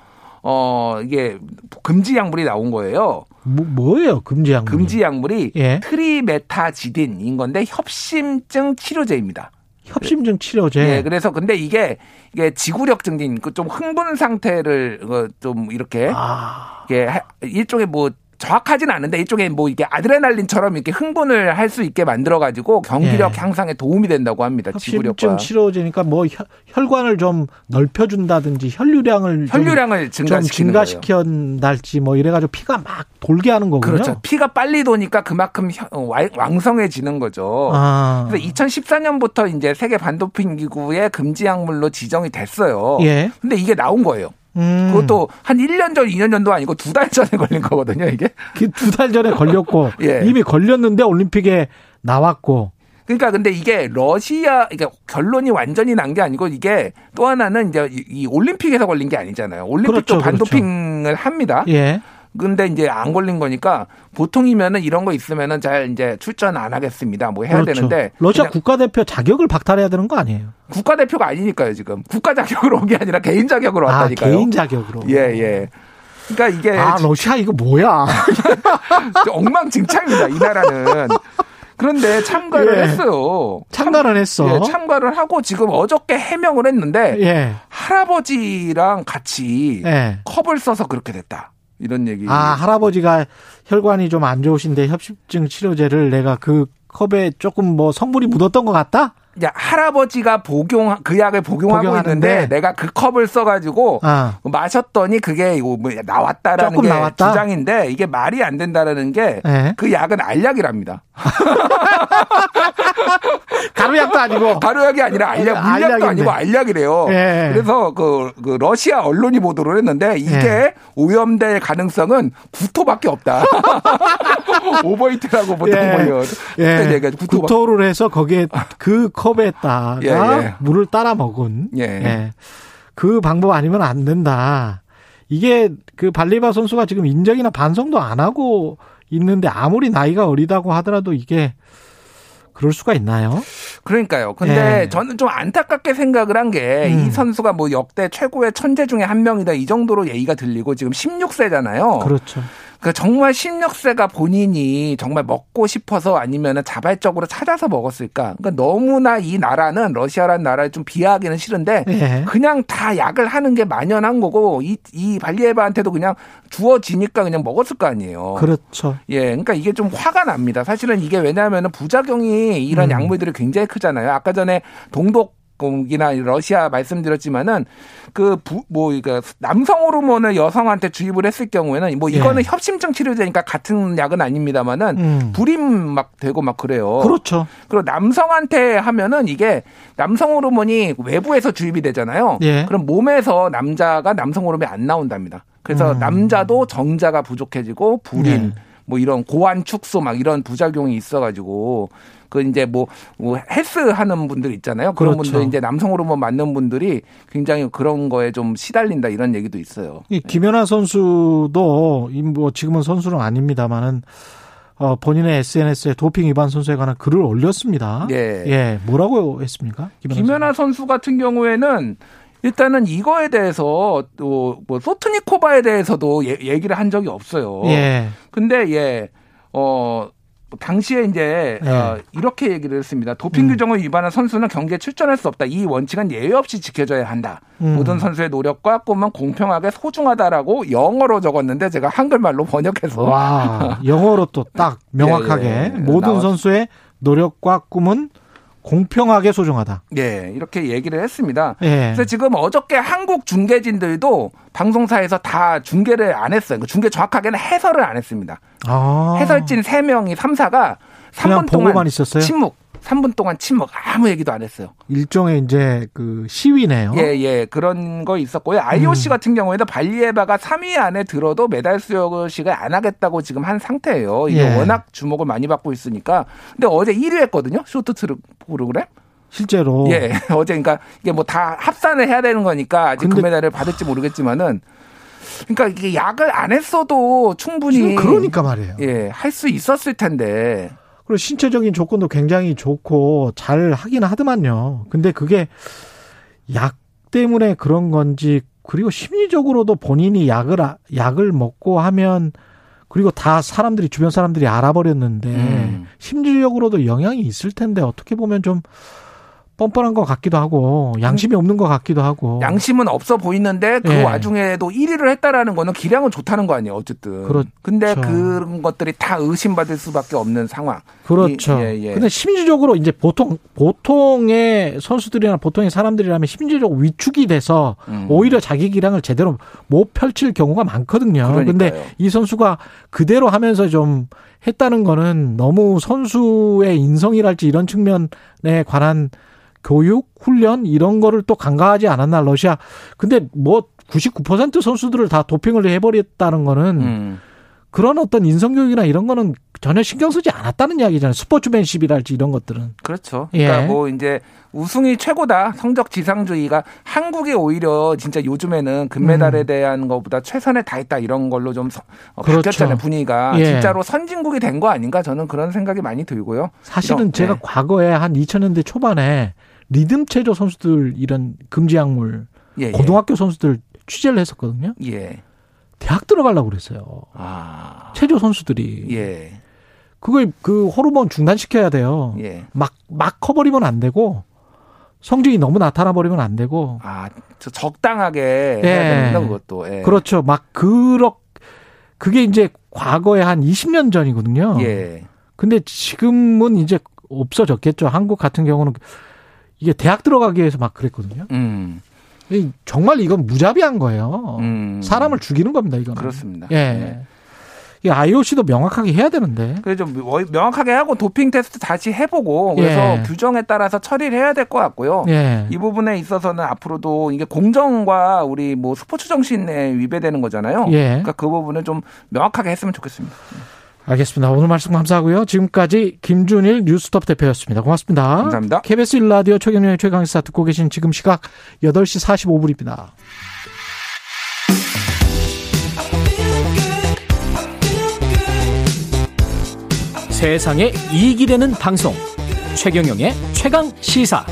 어 이게 금지 약물이 나온 거예요. 뭐, 뭐예요 금지 약물? 금지 약물이 예. 트리메타지딘인 건데 협심증 치료제입니다. 협심증 치료제. 예, 그래서 근데 이게 이게 지구력 증진, 그 좀 흥분 상태를 어, 좀 이렇게 아, 이게 하- 일종의 뭐 정확하진 않은데 일종의 뭐 이게 아드레날린처럼 이렇게 흥분을 할 수 있게 만들어 가지고 경기력 예. 향상에 도움이 된다고 합니다. 지구력과 치료제니까 뭐 혈, 혈관을 좀 넓혀준다든지 혈류량을 좀- 혈류량을. 증가시킨달지 뭐 이래가지고 피가 막 돌게 하는 거군요. 그렇죠. 피가 빨리 도니까 그만큼 혀- 어, 와- 왕성해지는 거죠. 아, 그래서 2014년부터 이제 세계 반도핑 기구의 금지 약물로 지정이 됐어요. 예. 근데 이게 나온 거예요. 음, 그것도 한 1년 전, 2년 전도 아니고 두 달 전에 걸린 거거든요, 이게. 두 달 전에 걸렸고 예. 이미 걸렸는데 올림픽에 나왔고 그러니까 근데 이게 러시아 그러니까 결론이 완전히 난 게 아니고 이게 또 하나는 이제 이- 이 올림픽에서 걸린 게 아니잖아요. 올림픽도 그렇죠, 반도핑을 합니다. 예. 근데 이제 안 걸린 거니까 보통이면은 이런 거 있으면은 잘 이제 출전 안 하겠습니다. 뭐 해야 그렇죠. 되는데 러시아 국가대표 자격을 박탈해야 되는 거 아니에요? 국가대표가 아니니까요, 지금. 국가 자격으로 온 게 아니라 개인 자격으로 아 왔다니까요. 개인 자격으로. 예, 예. 그러니까 이게 아 러시아 이거 뭐야? 엉망진창입니다, 이 나라는. 그런데 참가를 예. 했어요. 참가를 했어. 예, 참가를 하고 지금 어저께 해명을 했는데 예. 할아버지랑 같이 예. 컵을 써서 그렇게 됐다. 이런 얘기. 아 할아버지가 혈관이 좀 안 좋으신데 협심증 치료제를 내가 그 컵에 조금 뭐 성분이 묻었던 것 같다? 야, 할아버지가 복용 그 약을 복용하고 복용하는데. 있는데 내가 그 컵을 써가지고 아 마셨더니 그게 이거 뭐 나왔다라는 조금 게 나왔다? 주장인데 이게 말이 안 된다라는 게그 예. 약은 알약이랍니다. 가루약도 아니고. 가루약이 아니라 알약, 물약도 알약인데. 아니고 알약이래요. 예. 그래서 그, 그 러시아 언론이 보도를 했는데 이게 예. 오염될 가능성은 구토밖에 없다. 오버히트라고 보통 예. 뭐 이런 예. 구토 구토를 해서 거기에 그 컵에다가 예, 예. 물을 따라 먹은. 예. 그 방법 아니면 안 된다. 이게 그 발리바 선수가 지금 인정이나 반성도 안 하고 있는데 아무리 나이가 어리다고 하더라도 이게 그럴 수가 있나요? 그러니까요. 근데 예. 저는 좀 안타깝게 생각을 한 게이 음. 선수가 뭐 역대 최고의 천재 중에 한 명이다 이 정도로 얘기가 들리고 지금 16세잖아요. 그렇죠. 그 정말 신력세가 본인이 정말 먹고 싶어서 아니면은 자발적으로 찾아서 먹었을까? 그러니까 너무나 이 나라는 러시아라는 나라를 좀 비하하기는 싫은데 예. 그냥 다 약을 하는 게 만연한 거고 이, 이 발리에바한테도 그냥 주어지니까 그냥 먹었을 거 아니에요. 그렇죠. 예, 그러니까 이게 좀 화가 납니다. 사실은 이게 왜냐하면 부작용이 이런 음. 약물들이 굉장히 크잖아요. 아까 전에 동독 이나 러시아 말씀드렸지만은 그뭐 그러니까 남성 호르몬을 여성한테 주입을 했을 경우에는 뭐 예. 이거는 협심증 치료제니까 같은 약은 아닙니다만은 음. 불임 막 되고 막 그래요. 그렇죠. 그리고 남성한테 하면은 이게 남성 호르몬이 외부에서 주입이 되잖아요. 예. 그럼 몸에서 남자가 남성 호르몬이 안 나온답니다. 그래서 음. 남자도 정자가 부족해지고 불임 예. 뭐 이런 고환 축소 막 이런 부작용이 있어가지고 그 이제 뭐, 뭐 헬스 하는 분들 있잖아요. 그런 그렇죠. 분들 이제 남성 호르몬 맞는 분들이 굉장히 그런 거에 좀 시달린다 이런 얘기도 있어요. 이 김연아 선수도 이뭐 지금은 선수는 아닙니다만은 어, 본인의 SNS에 도핑 위반 선수에 관한 글을 올렸습니다. 예. 예, 뭐라고 했습니까? 김연아, 김연아 선수 같은 경우에는 일단은 이거에 대해서 또 뭐 소트니코바에 대해서도 예- 얘기를 한 적이 없어요. 예. 근데 예, 어, 당시에 이제 네. 어, 이렇게 얘기를 했습니다. 도핑 음. 규정을 위반한 선수는 경기에 출전할 수 없다. 이 원칙은 예외 없이 지켜져야 한다. 음. 모든 선수의 노력과 꿈은 공평하게 소중하다라고 영어로 적었는데 제가 한글말로 번역해서 와, 영어로 또 딱 명확하게 예, 예. 모든 나왔- 선수의 노력과 꿈은 공평하게 소중하다. 예, 이렇게 얘기를 했습니다. 예. 그래서 지금 어저께 한국 중계진들도 방송사에서 다 중계를 안 했어요. 그 중계 정확하게는 해설을 안 했습니다. 아. 해설진 3명이 3사가 그냥 3분 동안 보고만 있었어요? 침묵. 3분 동안 침묵. 아무 얘기도 안 했어요. 일종의 이제 그 시위네요. 예, 예. 그런 거 있었고요. IOC 음. 같은 경우에는 발리에바가 3위 안에 들어도 메달 수여식을 안 하겠다고 지금 한 상태예요. 이게 예. 워낙 주목을 많이 받고 있으니까. 근데 어제 1위 했거든요. 쇼트 트랙 프로그램. 실제로 예. 어제 그러니까 이게 뭐 다 합산을 해야 되는 거니까 아직 근데- 금메달을 받을지 모르겠지만은 그러니까 이게 약을 안 했어도 충분히 그러니까 말이에요. 예, 할 수 있었을 텐데. 그리고 신체적인 조건도 굉장히 좋고 잘 하긴 하더만요. 근데 그게 약 때문에 그런 건지 그리고 심리적으로도 본인이 약을 아- 약을 먹고 하면 그리고 다 사람들이 주변 사람들이 알아버렸는데 음. 심리적으로도 영향이 있을 텐데 어떻게 보면 좀 뻔뻔한 것 같기도 하고 양심이 없는 것 같기도 하고 양심은 없어 보이는데 그 예. 와중에도 1위를 했다라는 거는 기량은 좋다는 거 아니에요, 어쨌든. 그렇죠. 근데 그런 것들이 다 의심받을 수밖에 없는 상황. 그렇죠. 이- 예, 예. 근데 심리적으로 이제 보통 보통의 선수들이나 보통의 사람들이라면 심리적 위축이 돼서 음. 오히려 자기 기량을 제대로 못 펼칠 경우가 많거든요. 그러니까요. 근데 이 선수가 그대로 하면서 좀 했다는 거는 너무 선수의 인성이랄지 이런 측면에 관한 교육, 훈련 이런 거를 또 간과하지 않았나 러시아. 근데 뭐 99% 선수들을 다 도핑을 해버렸다는 거는 음. 그런 어떤 인성교육이나 이런 거는 전혀 신경 쓰지 않았다는 이야기잖아요. 스포츠맨십이랄지 이런 것들은. 그렇죠. 예. 그러니까 뭐 이제 우승이 최고다. 성적 지상주의가 한국이 오히려 진짜 요즘에는 금메달에 음. 대한 것보다 최선을 다했다 이런 걸로 좀 서- 어, 그렇죠. 바뀌었잖아요 분위기가 예. 진짜로 선진국이 된 거 아닌가 저는 그런 생각이 많이 들고요. 사실은 이런- 제가 네. 과거에 한 2000년대 초반에 리듬 체조 선수들 이런 금지 약물 예, 예. 고등학교 선수들 취재를 했었거든요. 예. 대학 들어가려고 그랬어요. 아. 체조 선수들이. 예. 그걸 그 호르몬 중단시켜야 돼요. 예. 막, 막 커버리면 안 되고 성적이 너무 나타나 버리면 안 되고. 아, 저 적당하게 예. 해야 되는 그것도. 예. 그렇죠. 막 그렇 그게 이제 과거에 한 20년 전이거든요. 예. 근데 지금은 이제 없어졌겠죠. 한국 같은 경우는 이게 대학 들어가기 위해서 막 그랬거든요. 음. 이 정말 이건 무자비한 거예요. 음. 사람을 죽이는 겁니다. 이거는. 그렇습니다. 예. 네. 이 IOC도 명확하게 해야 되는데. 그래서 좀 뭐- 명확하게 하고 도핑 테스트 다시 해보고 그래서 예. 규정에 따라서 처리를 해야 될 것 같고요. 예. 이 부분에 있어서는 앞으로도 이게 공정과 우리 뭐 스포츠 정신에 위배되는 거잖아요. 예. 그러니까 그 부분을 좀 명확하게 했으면 좋겠습니다. 알겠습니다. 오늘 말씀 감사하고요. 지금까지 김준일 뉴스톱 대표였습니다. 고맙습니다. 감사합니다. KBS 1라디오 최경영의 최강시사 듣고 계신 지금 시각 8시 45분입니다. 세상에 이익이 되는 방송 최경영의 최강 시사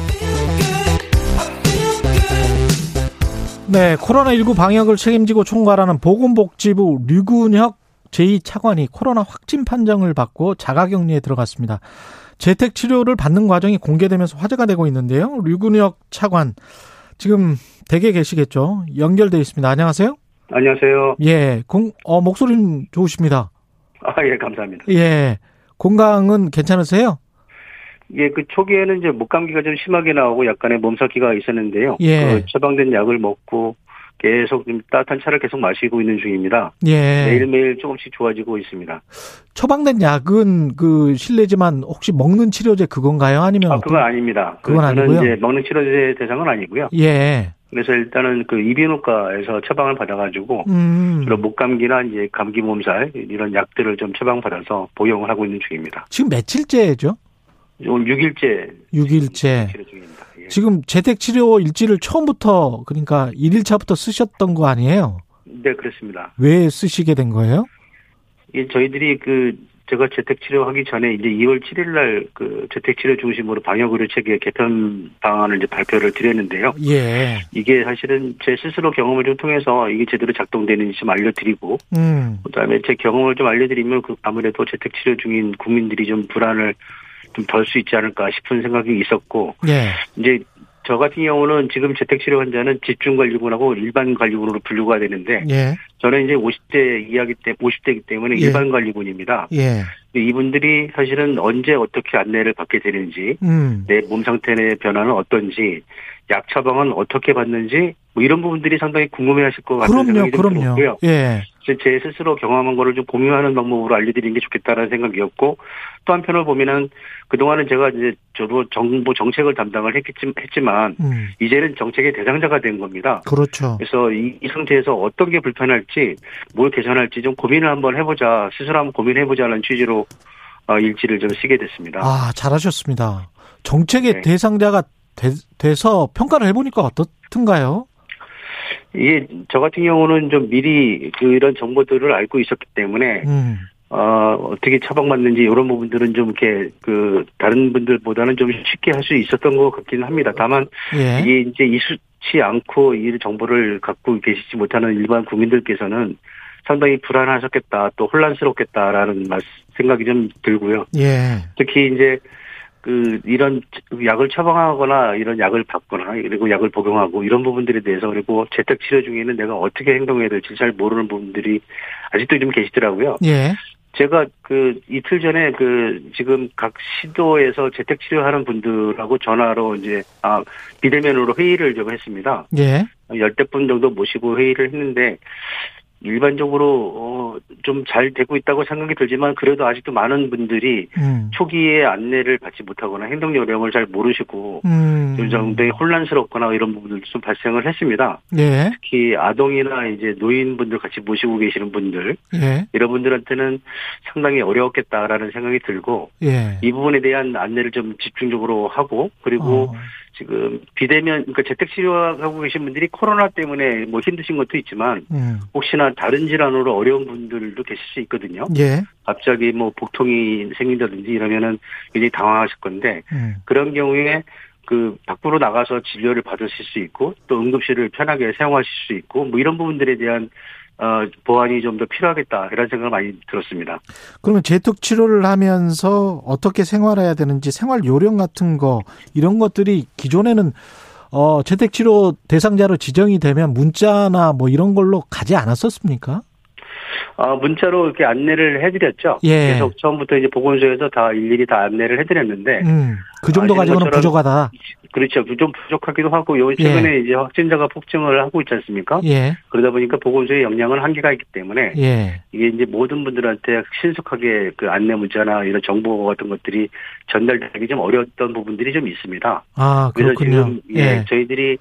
네, 코로나19 방역을 책임지고 총괄하는 보건복지부 류근혁 제2차관이 코로나 확진 판정을 받고 자가격리에 들어갔습니다. 재택 치료를 받는 과정이 공개되면서 화제가 되고 있는데요. 류근혁 차관 지금 댁에 계시겠죠? 연결돼 있습니다. 안녕하세요. 안녕하세요. 예, 공, 어, 목소리는 좋으십니다. 아, 예, 감사합니다. 예, 건강은 괜찮으세요? 예, 그 초기에는 이제 목감기가 좀 심하게 나오고 약간의 몸살기가 있었는데요. 예. 그 처방된 약을 먹고 계속 좀 따뜻한 차를 계속 마시고 있는 중입니다. 예. 매일매일 조금씩 좋아지고 있습니다. 처방된 약은 그 실례지만 혹시 먹는 치료제 그건가요? 아니면 아, 어떤- 그건 아닙니다. 그건 저는 아니고요? 이제 먹는 치료제 대상은 아니고요. 예. 그래서 일단은 그 이비인후과에서 처방을 받아가지고 음. 주로 목감기나 이제 감기 몸살 이런 약들을 좀 처방받아서 복용을 하고 있는 중입니다. 지금 며칠째죠? 오늘 6일째 6일째. 치료 중입니다. 예. 지금 재택 치료 일지를 처음부터 그러니까 1일차부터 쓰셨던 거 아니에요? 네, 그렇습니다. 왜 쓰시게 된 거예요? 이 저희들이 그 제가 재택 치료하기 전에 이제 2월 7일 날 그 재택 치료 중심으로 방역 의료 체계 개편 방안을 이제 발표를 드렸는데요. 예. 이게 사실은 제 스스로 경험을 좀 통해서 이게 제대로 작동되는지 좀 알려드리고 음. 그 다음에 제 경험을 좀 알려드리면 그 아무래도 재택 치료 중인 국민들이 좀 불안을 좀 덜 수 있지 않을까 싶은 생각이 있었고 예. 이제 저 같은 경우는 지금 재택 치료 환자는 집중 관리군하고 일반 관리군으로 분류가 되는데 예. 저는 이제 50대 이야기 때 50대이기 때문에 예. 일반 관리군입니다. 예. 이분들이 사실은 언제 어떻게 안내를 받게 되는지, 음. 내몸 상태의 변화는 어떤지, 약 처방은 어떻게 받는지, 뭐 이런 부분들이 상당히 궁금해하실 것 같은 그럼요, 생각이 좀 그럼요. 들었고요. 예. 제 스스로 경험한 거를 좀 공유하는 방법으로 알려드리는 게 좋겠다라는 생각이었고, 또 한편으로 보면은 그동안은 제가 이제 저도 정부 정책을 담당을 했겠지, 했지만, 음. 이제는 정책의 대상자가 된 겁니다. 그렇죠. 그래서 이, 이 상태에서 어떤 게 불편할지, 뭘 개선할지 좀 고민을 한번 해보자, 스스로 한번 고민해보자는 취지로 어, 일지를 좀 쓰게 됐습니다. 아, 잘하셨습니다. 정책의 네. 대상자가 되, 돼서 평가를 해보니까 어떻든가요? 이게 저 같은 경우는 좀 미리 그런 정보들을 알고 있었기 때문에 음. 어, 어떻게 처방받는지 이런 부분들은 좀 이렇게 그 다른 분들보다는 좀 쉽게 할 수 있었던 것 같기는 합니다. 다만 예. 이게 이제 이수치 않고 이 정보를 갖고 계시지 못하는 일반 국민들께서는 상당히 불안하셨겠다 또 혼란스럽겠다라는 말- 생각이 좀 들고요. 예. 특히 이제 그 이런 약을 처방하거나 이런 약을 받거나 그리고 약을 복용하고 이런 부분들에 대해서 그리고 재택 치료 중에는 내가 어떻게 행동해야 될지 잘 모르는 부분들이 아직도 좀 계시더라고요. 예. 제가 그 이틀 전에 그 지금 각 시도에서 재택 치료하는 분들하고 전화로 이제 아 비대면으로 회의를 좀 했습니다. 예. 열대 분 정도 모시고 회의를 했는데 일반적으로 어 좀 잘 되고 있다고 생각이 들지만 그래도 아직도 많은 분들이 음. 초기에 안내를 받지 못하거나 행동 요령을 잘 모르시고 음. 이 정도의 혼란스럽거나 이런 부분들도 좀 발생을 했습니다. 예. 특히 아동이나 이제 노인분들 같이 모시고 계시는 분들 예. 이런 분들한테는 상당히 어려웠겠다라는 생각이 들고 예. 이 부분에 대한 안내를 좀 집중적으로 하고 그리고 어. 지금 비대면 그러니까 재택 치료하고 계신 분들이 코로나 때문에 뭐 힘드신 것도 있지만 음. 혹시나 다른 질환으로 어려운 분들도 계실 수 있거든요. 예. 갑자기 뭐 복통이 생긴다든지 이러면은 굉장히 당황하실 건데 음. 그런 경우에 그 밖으로 나가서 진료를 받으실 수 있고 또 응급실을 편하게 사용하실 수 있고 뭐 이런 부분들에 대한 어 보완이 좀 더 필요하겠다 이런 생각을 많이 들었습니다. 그러면 재택 치료를 하면서 어떻게 생활해야 되는지 생활 요령 같은 거 이런 것들이 기존에는 어 재택 치료 대상자로 지정이 되면 문자나 뭐 이런 걸로 가지 않았었습니까? 아 문자로 이렇게 안내를 해드렸죠. 예. 계속 처음부터 이제 보건소에서 다 일일이 다 안내를 해드렸는데 음. 그 정도 가지고는 것처럼 부족하다. 그렇죠. 좀 부족하기도 하고 요 최근에 이제 확진자가 폭증을 하고 있지 않습니까? 예. 그러다 보니까 보건소의 역량은 한계가 있기 때문에 예. 이게 이제 모든 분들한테 신속하게 그 안내 문자나 이런 정보 같은 것들이 전달되기 좀 어려웠던 부분들이 좀 있습니다. 아, 그래서 그렇군요. 지금 예, 예. 저희들이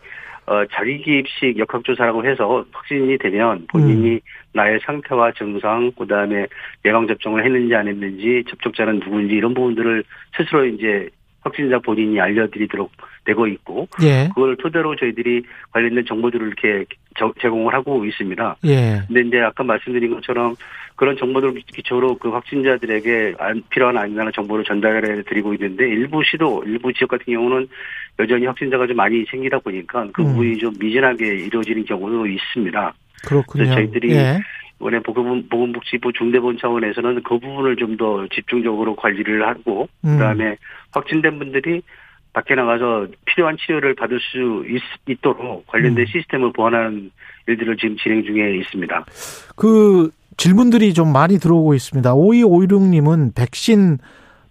어, 자기기입식 역학조사라고 해서 확진이 되면 본인이 음. 나의 상태와 증상, 그 다음에 예방접종을 했는지 안 했는지, 접촉자는 누구인지 이런 부분들을 스스로 이제 확진자 본인이 알려드리도록 되고 있고, 예. 그걸 토대로 저희들이 관련된 정보들을 이렇게 저- 제공을 하고 있습니다. 예. 근데 이제 아까 말씀드린 것처럼 그런 정보들을 기초로 그 확진자들에게 안- 필요한 안전한 정보를 전달해 드리고 있는데 일부 시도, 일부 지역 같은 경우는 여전히 확진자가 좀 많이 생기다 보니까 그 음. 부분이 좀 미진하게 이루어지는 경우도 있습니다. 그렇군요. 그래서 저희들이 예. 이번에 보건, 보건복지부 중대본 차원에서는 그 부분을 좀 더 집중적으로 관리를 하고 음. 그다음에 확진된 분들이 밖에 나가서 필요한 치료를 받을 수 있, 도록 관련된 음. 시스템을 보완하는 일들을 지금 진행 중에 있습니다. 그 질문들이 좀 많이 들어오고 있습니다. 5256님은 백신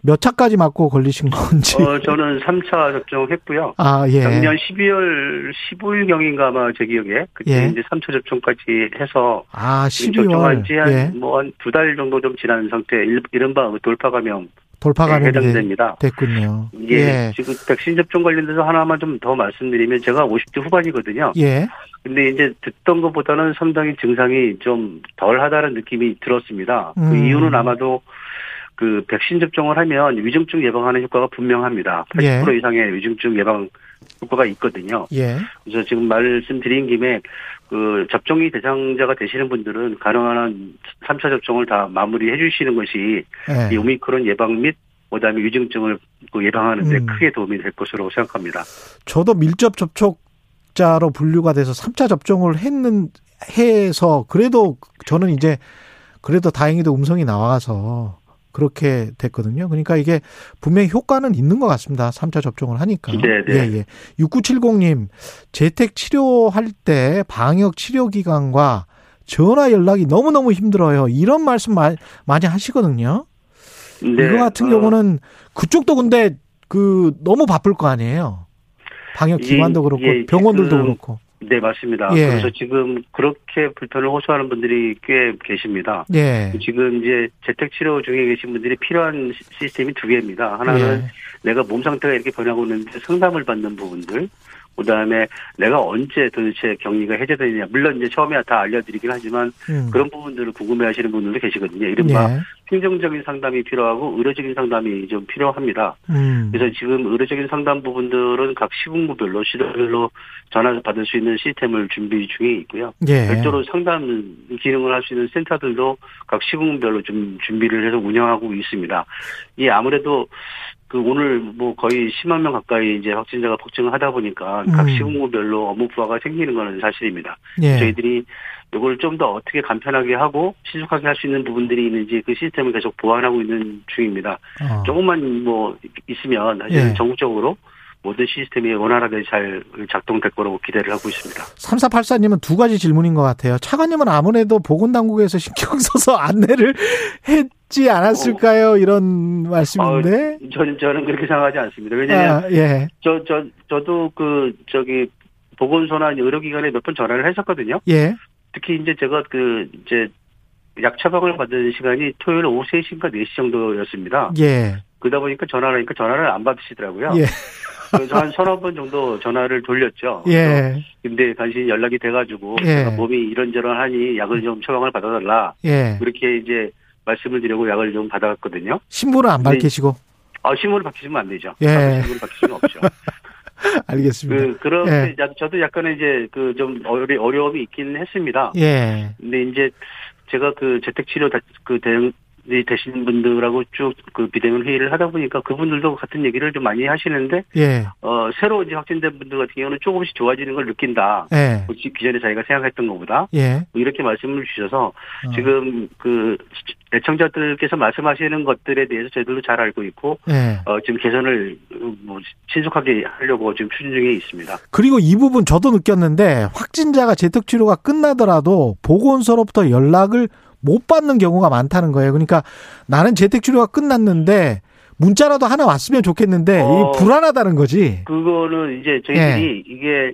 몇 차까지 맞고 걸리신 건지. 어, 저는 3차 접종했고요. 아, 예. 작년 12월 15일 경인가 아마 제 기억에 그때 예. 이제 3차 접종까지 해서 아, 지금 접종한 12월. 지한 예. 뭐한 두 달 정도 좀 지난 상태 일- 이른바 돌파 감염 돌파 감염이 해당됩니다. 됐군요. 예, 예. 지금 백신 접종 관련돼서 하나만 좀 더 말씀드리면 제가 50대 후반이거든요. 예. 근데 이제 듣던 것보다는 상당히 증상이 좀 덜하다는 느낌이 들었습니다. 음. 그 이유는 아마도 그 백신 접종을 하면 위중증 예방하는 효과가 분명합니다. 80% 예. 이상의 위중증 예방 효과가 있거든요. 예. 그래서 지금 말씀드린 김에 그 접종이 대상자가 되시는 분들은 가능한 한 3차 접종을 다 마무리해 주시는 것이 예. 이 오미크론 예방 및 그다음에 위중증을 그 예방하는 데 음. 크게 도움이 될 것으로 생각합니다. 저도 밀접 접촉자로 분류가 돼서 3차 접종을 했는 해서 그래도 저는 이제 그래도 다행히도 음성이 나와서 그렇게 됐거든요. 그러니까 이게 분명히 효과는 있는 것 같습니다. 3차 접종을 하니까. 네, 네. 예, 예. 6970님, 재택 치료할 때 방역 치료 기관과 전화 연락이 너무너무 힘들어요. 이런 말씀 마- 많이 하시거든요. 네, 이거 같은 어, 경우는 그쪽도 근데 그 너무 바쁠 거 아니에요. 방역 기관도 예, 그렇고 예, 병원들도 지금 그렇고. 네, 맞습니다. 예. 그래서 지금 그렇게 불편을 호소하는 분들이 꽤 계십니다. 예. 지금 이제 재택 치료 중에 계신 분들이 필요한 시- 시스템이 두 개입니다. 하나는 예. 내가 몸 상태가 이렇게 변하고 있는데 상담을 받는 부분들. 그 다음에 내가 언제 도대체 격리가 해제되느냐. 물론 이제 처음에 다 알려드리긴 하지만 음. 그런 부분들을 궁금해 하시는 분들도 계시거든요. 이른바 예. 행정적인 상담이 필요하고 의료적인 상담이 좀 필요합니다. 음. 그래서 지금 의료적인 상담 부분들은 각 시군구별로 시도별로 전화 받을 수 있는 시스템을 준비 중에 있고요. 예. 별도로 상담 기능을 할 수 있는 센터들도 각 시군별로 좀 준비를 해서 운영하고 있습니다. 이 아무래도 그 오늘 뭐 거의 10만 명 가까이 이제 확진자가 폭증을 하다 보니까 각 음. 시군구별로 업무 부하가 생기는 것은 사실입니다. 예. 저희들이 이걸 좀 더 어떻게 간편하게 하고 신속하게 할 수 있는 부분들이 있는지 그 시스템을 계속 보완하고 있는 중입니다. 어. 조금만 뭐 있으면 사실 예. 은 전국적으로 모든 시스템이 원활하게 잘 작동될 거라고 기대를 하고 있습니다. 3484님은 두 가지 질문인 것 같아요. 차관님은 아무래도 보건당국에서 신경 써서 안내를 했지 않았을까요? 이런 말씀인데. 어, 저는 저는 그렇게 생각하지 않습니다. 왜냐하면 아, 예. 저 저 저도 그 저기 보건소나 의료기관에 몇 번 전화를 했었거든요. 예. 특히 이제 제가 그 이제 약 처방을 받은 시간이 토요일 오후 3시인가 4시 정도였습니다. 예. 그러다 보니까 전화를 하니까 전화를 안 받으시더라고요. 예. 그래서 한 서너 번 정도 전화를 돌렸죠. 예. 근데 간신히 연락이 돼가지고 예. 몸이 이런저런 하니 약을 좀 처방을 받아달라. 예. 그렇게 이제 말씀을 드리고 약을 좀 받아갔거든요. 신분을 안 네. 밝히시고. 아, 신문을 바뀌시면 안 되죠. 예. 바뀔 수는 없죠. 알겠습니다. 그, 그런데 예. 야- 저도 약간의 이제 그좀 어려움이 있긴 했습니다. 예. 근데 이제 제가 그 재택치료 다- 그 대응 이 되신 분들하고 쭉 그 비대면 회의를 하다 보니까 그분들도 같은 얘기를 좀 많이 하시는데 예. 어 새로 이제 확진된 분들 같은 경우는 조금씩 좋아지는 걸 느낀다. 예. 뭐 기- 기존에 자기가 생각했던 것보다 예. 뭐 이렇게 말씀을 주셔서 어. 지금 그 애청자들께서 말씀하시는 것들에 대해서 저희들도 잘 알고 있고 예. 어 지금 개선을 어, 뭐 신속하게 하려고 지금 추진 중에 있습니다. 그리고 이 부분 저도 느꼈는데 확진자가 재택 치료가 끝나더라도 보건소로부터 연락을 못 받는 경우가 많다는 거예요. 그러니까 나는 재택 치료가 끝났는데 문자라도 하나 왔으면 좋겠는데 어. 이게 불안하다는 거지. 그거는 이제 저희들이 이게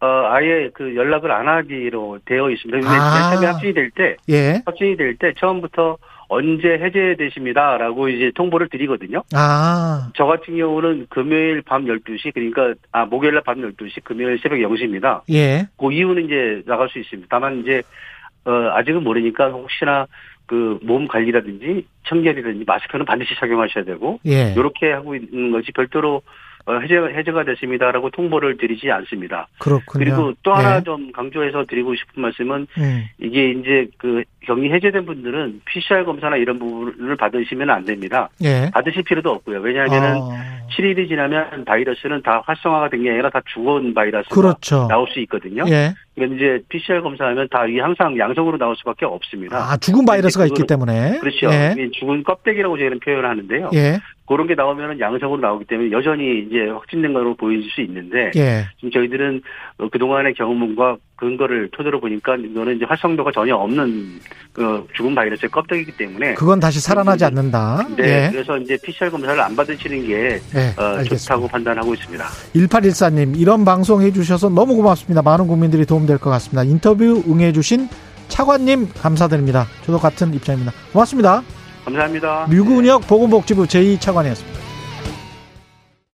어 아예 그 연락을 안 하기로 되어 있습니다. 근데 아. 처음에 확진이 될 때 예. 확진이 될 때 처음부터 언제 해제되십니다라고 이제 통보를 드리거든요. 아. 저 같은 경우는 금요일 밤 12시 그러니까 아 목요일 날밤 12시 금요일 새벽 0시입니다. 예. 그 이후는 이제 나갈 수 있습니다. 다만 이제 어 아직은 모르니까 혹시나 그 몸 관리라든지 청결이라든지 마스크는 반드시 착용하셔야 되고 예. 이렇게 하고 있는 것이 별도로 어, 해제, 해제가 됐습니다라고 통보를 드리지 않습니다. 그렇군요. 그리고 또 하나 예. 좀 강조해서 드리고 싶은 말씀은 음. 이게 이제 그 격리 해제된 분들은 PCR 검사나 이런 부분을 받으시면 안 됩니다. 예. 받으실 필요도 없고요. 왜냐하면은 어. 7일이 지나면 바이러스는 다 활성화가 된 게 아니라 다 죽은 바이러스가 그렇죠. 나올 수 있거든요. 이제 PCR 검사하면 다 이게 항상 양성으로 나올 수밖에 없습니다. 아, 죽은 바이러스가 있기 때문에. 그렇죠. 예. 죽은 껍데기라고 저희는 표현을 하는데요. 예. 그런 게 나오면 양성으로 나오기 때문에 여전히 이제 확진된 거로 보일 수 있는데 예. 지금 저희들은 어, 그동안의 경험과 근거를 토대로 보니까 이거는 이제 활성도가 전혀 없는 그 죽은 바이러스의 껍데기이기 때문에 그건 다시 살아나지 않는다. 네, 예. 그래서 이제 PCR 검사를 안 받으시는 게 네, 어. 좋다고 판단하고 있습니다. 1814님, 이런 방송 해주셔서 너무 고맙습니다. 많은 국민들이 도움될 것 같습니다. 인터뷰 응해주신 차관님 감사드립니다. 저도 같은 입장입니다. 고맙습니다. 감사합니다. 류근혁 보건복지부 제2차관이었습니다.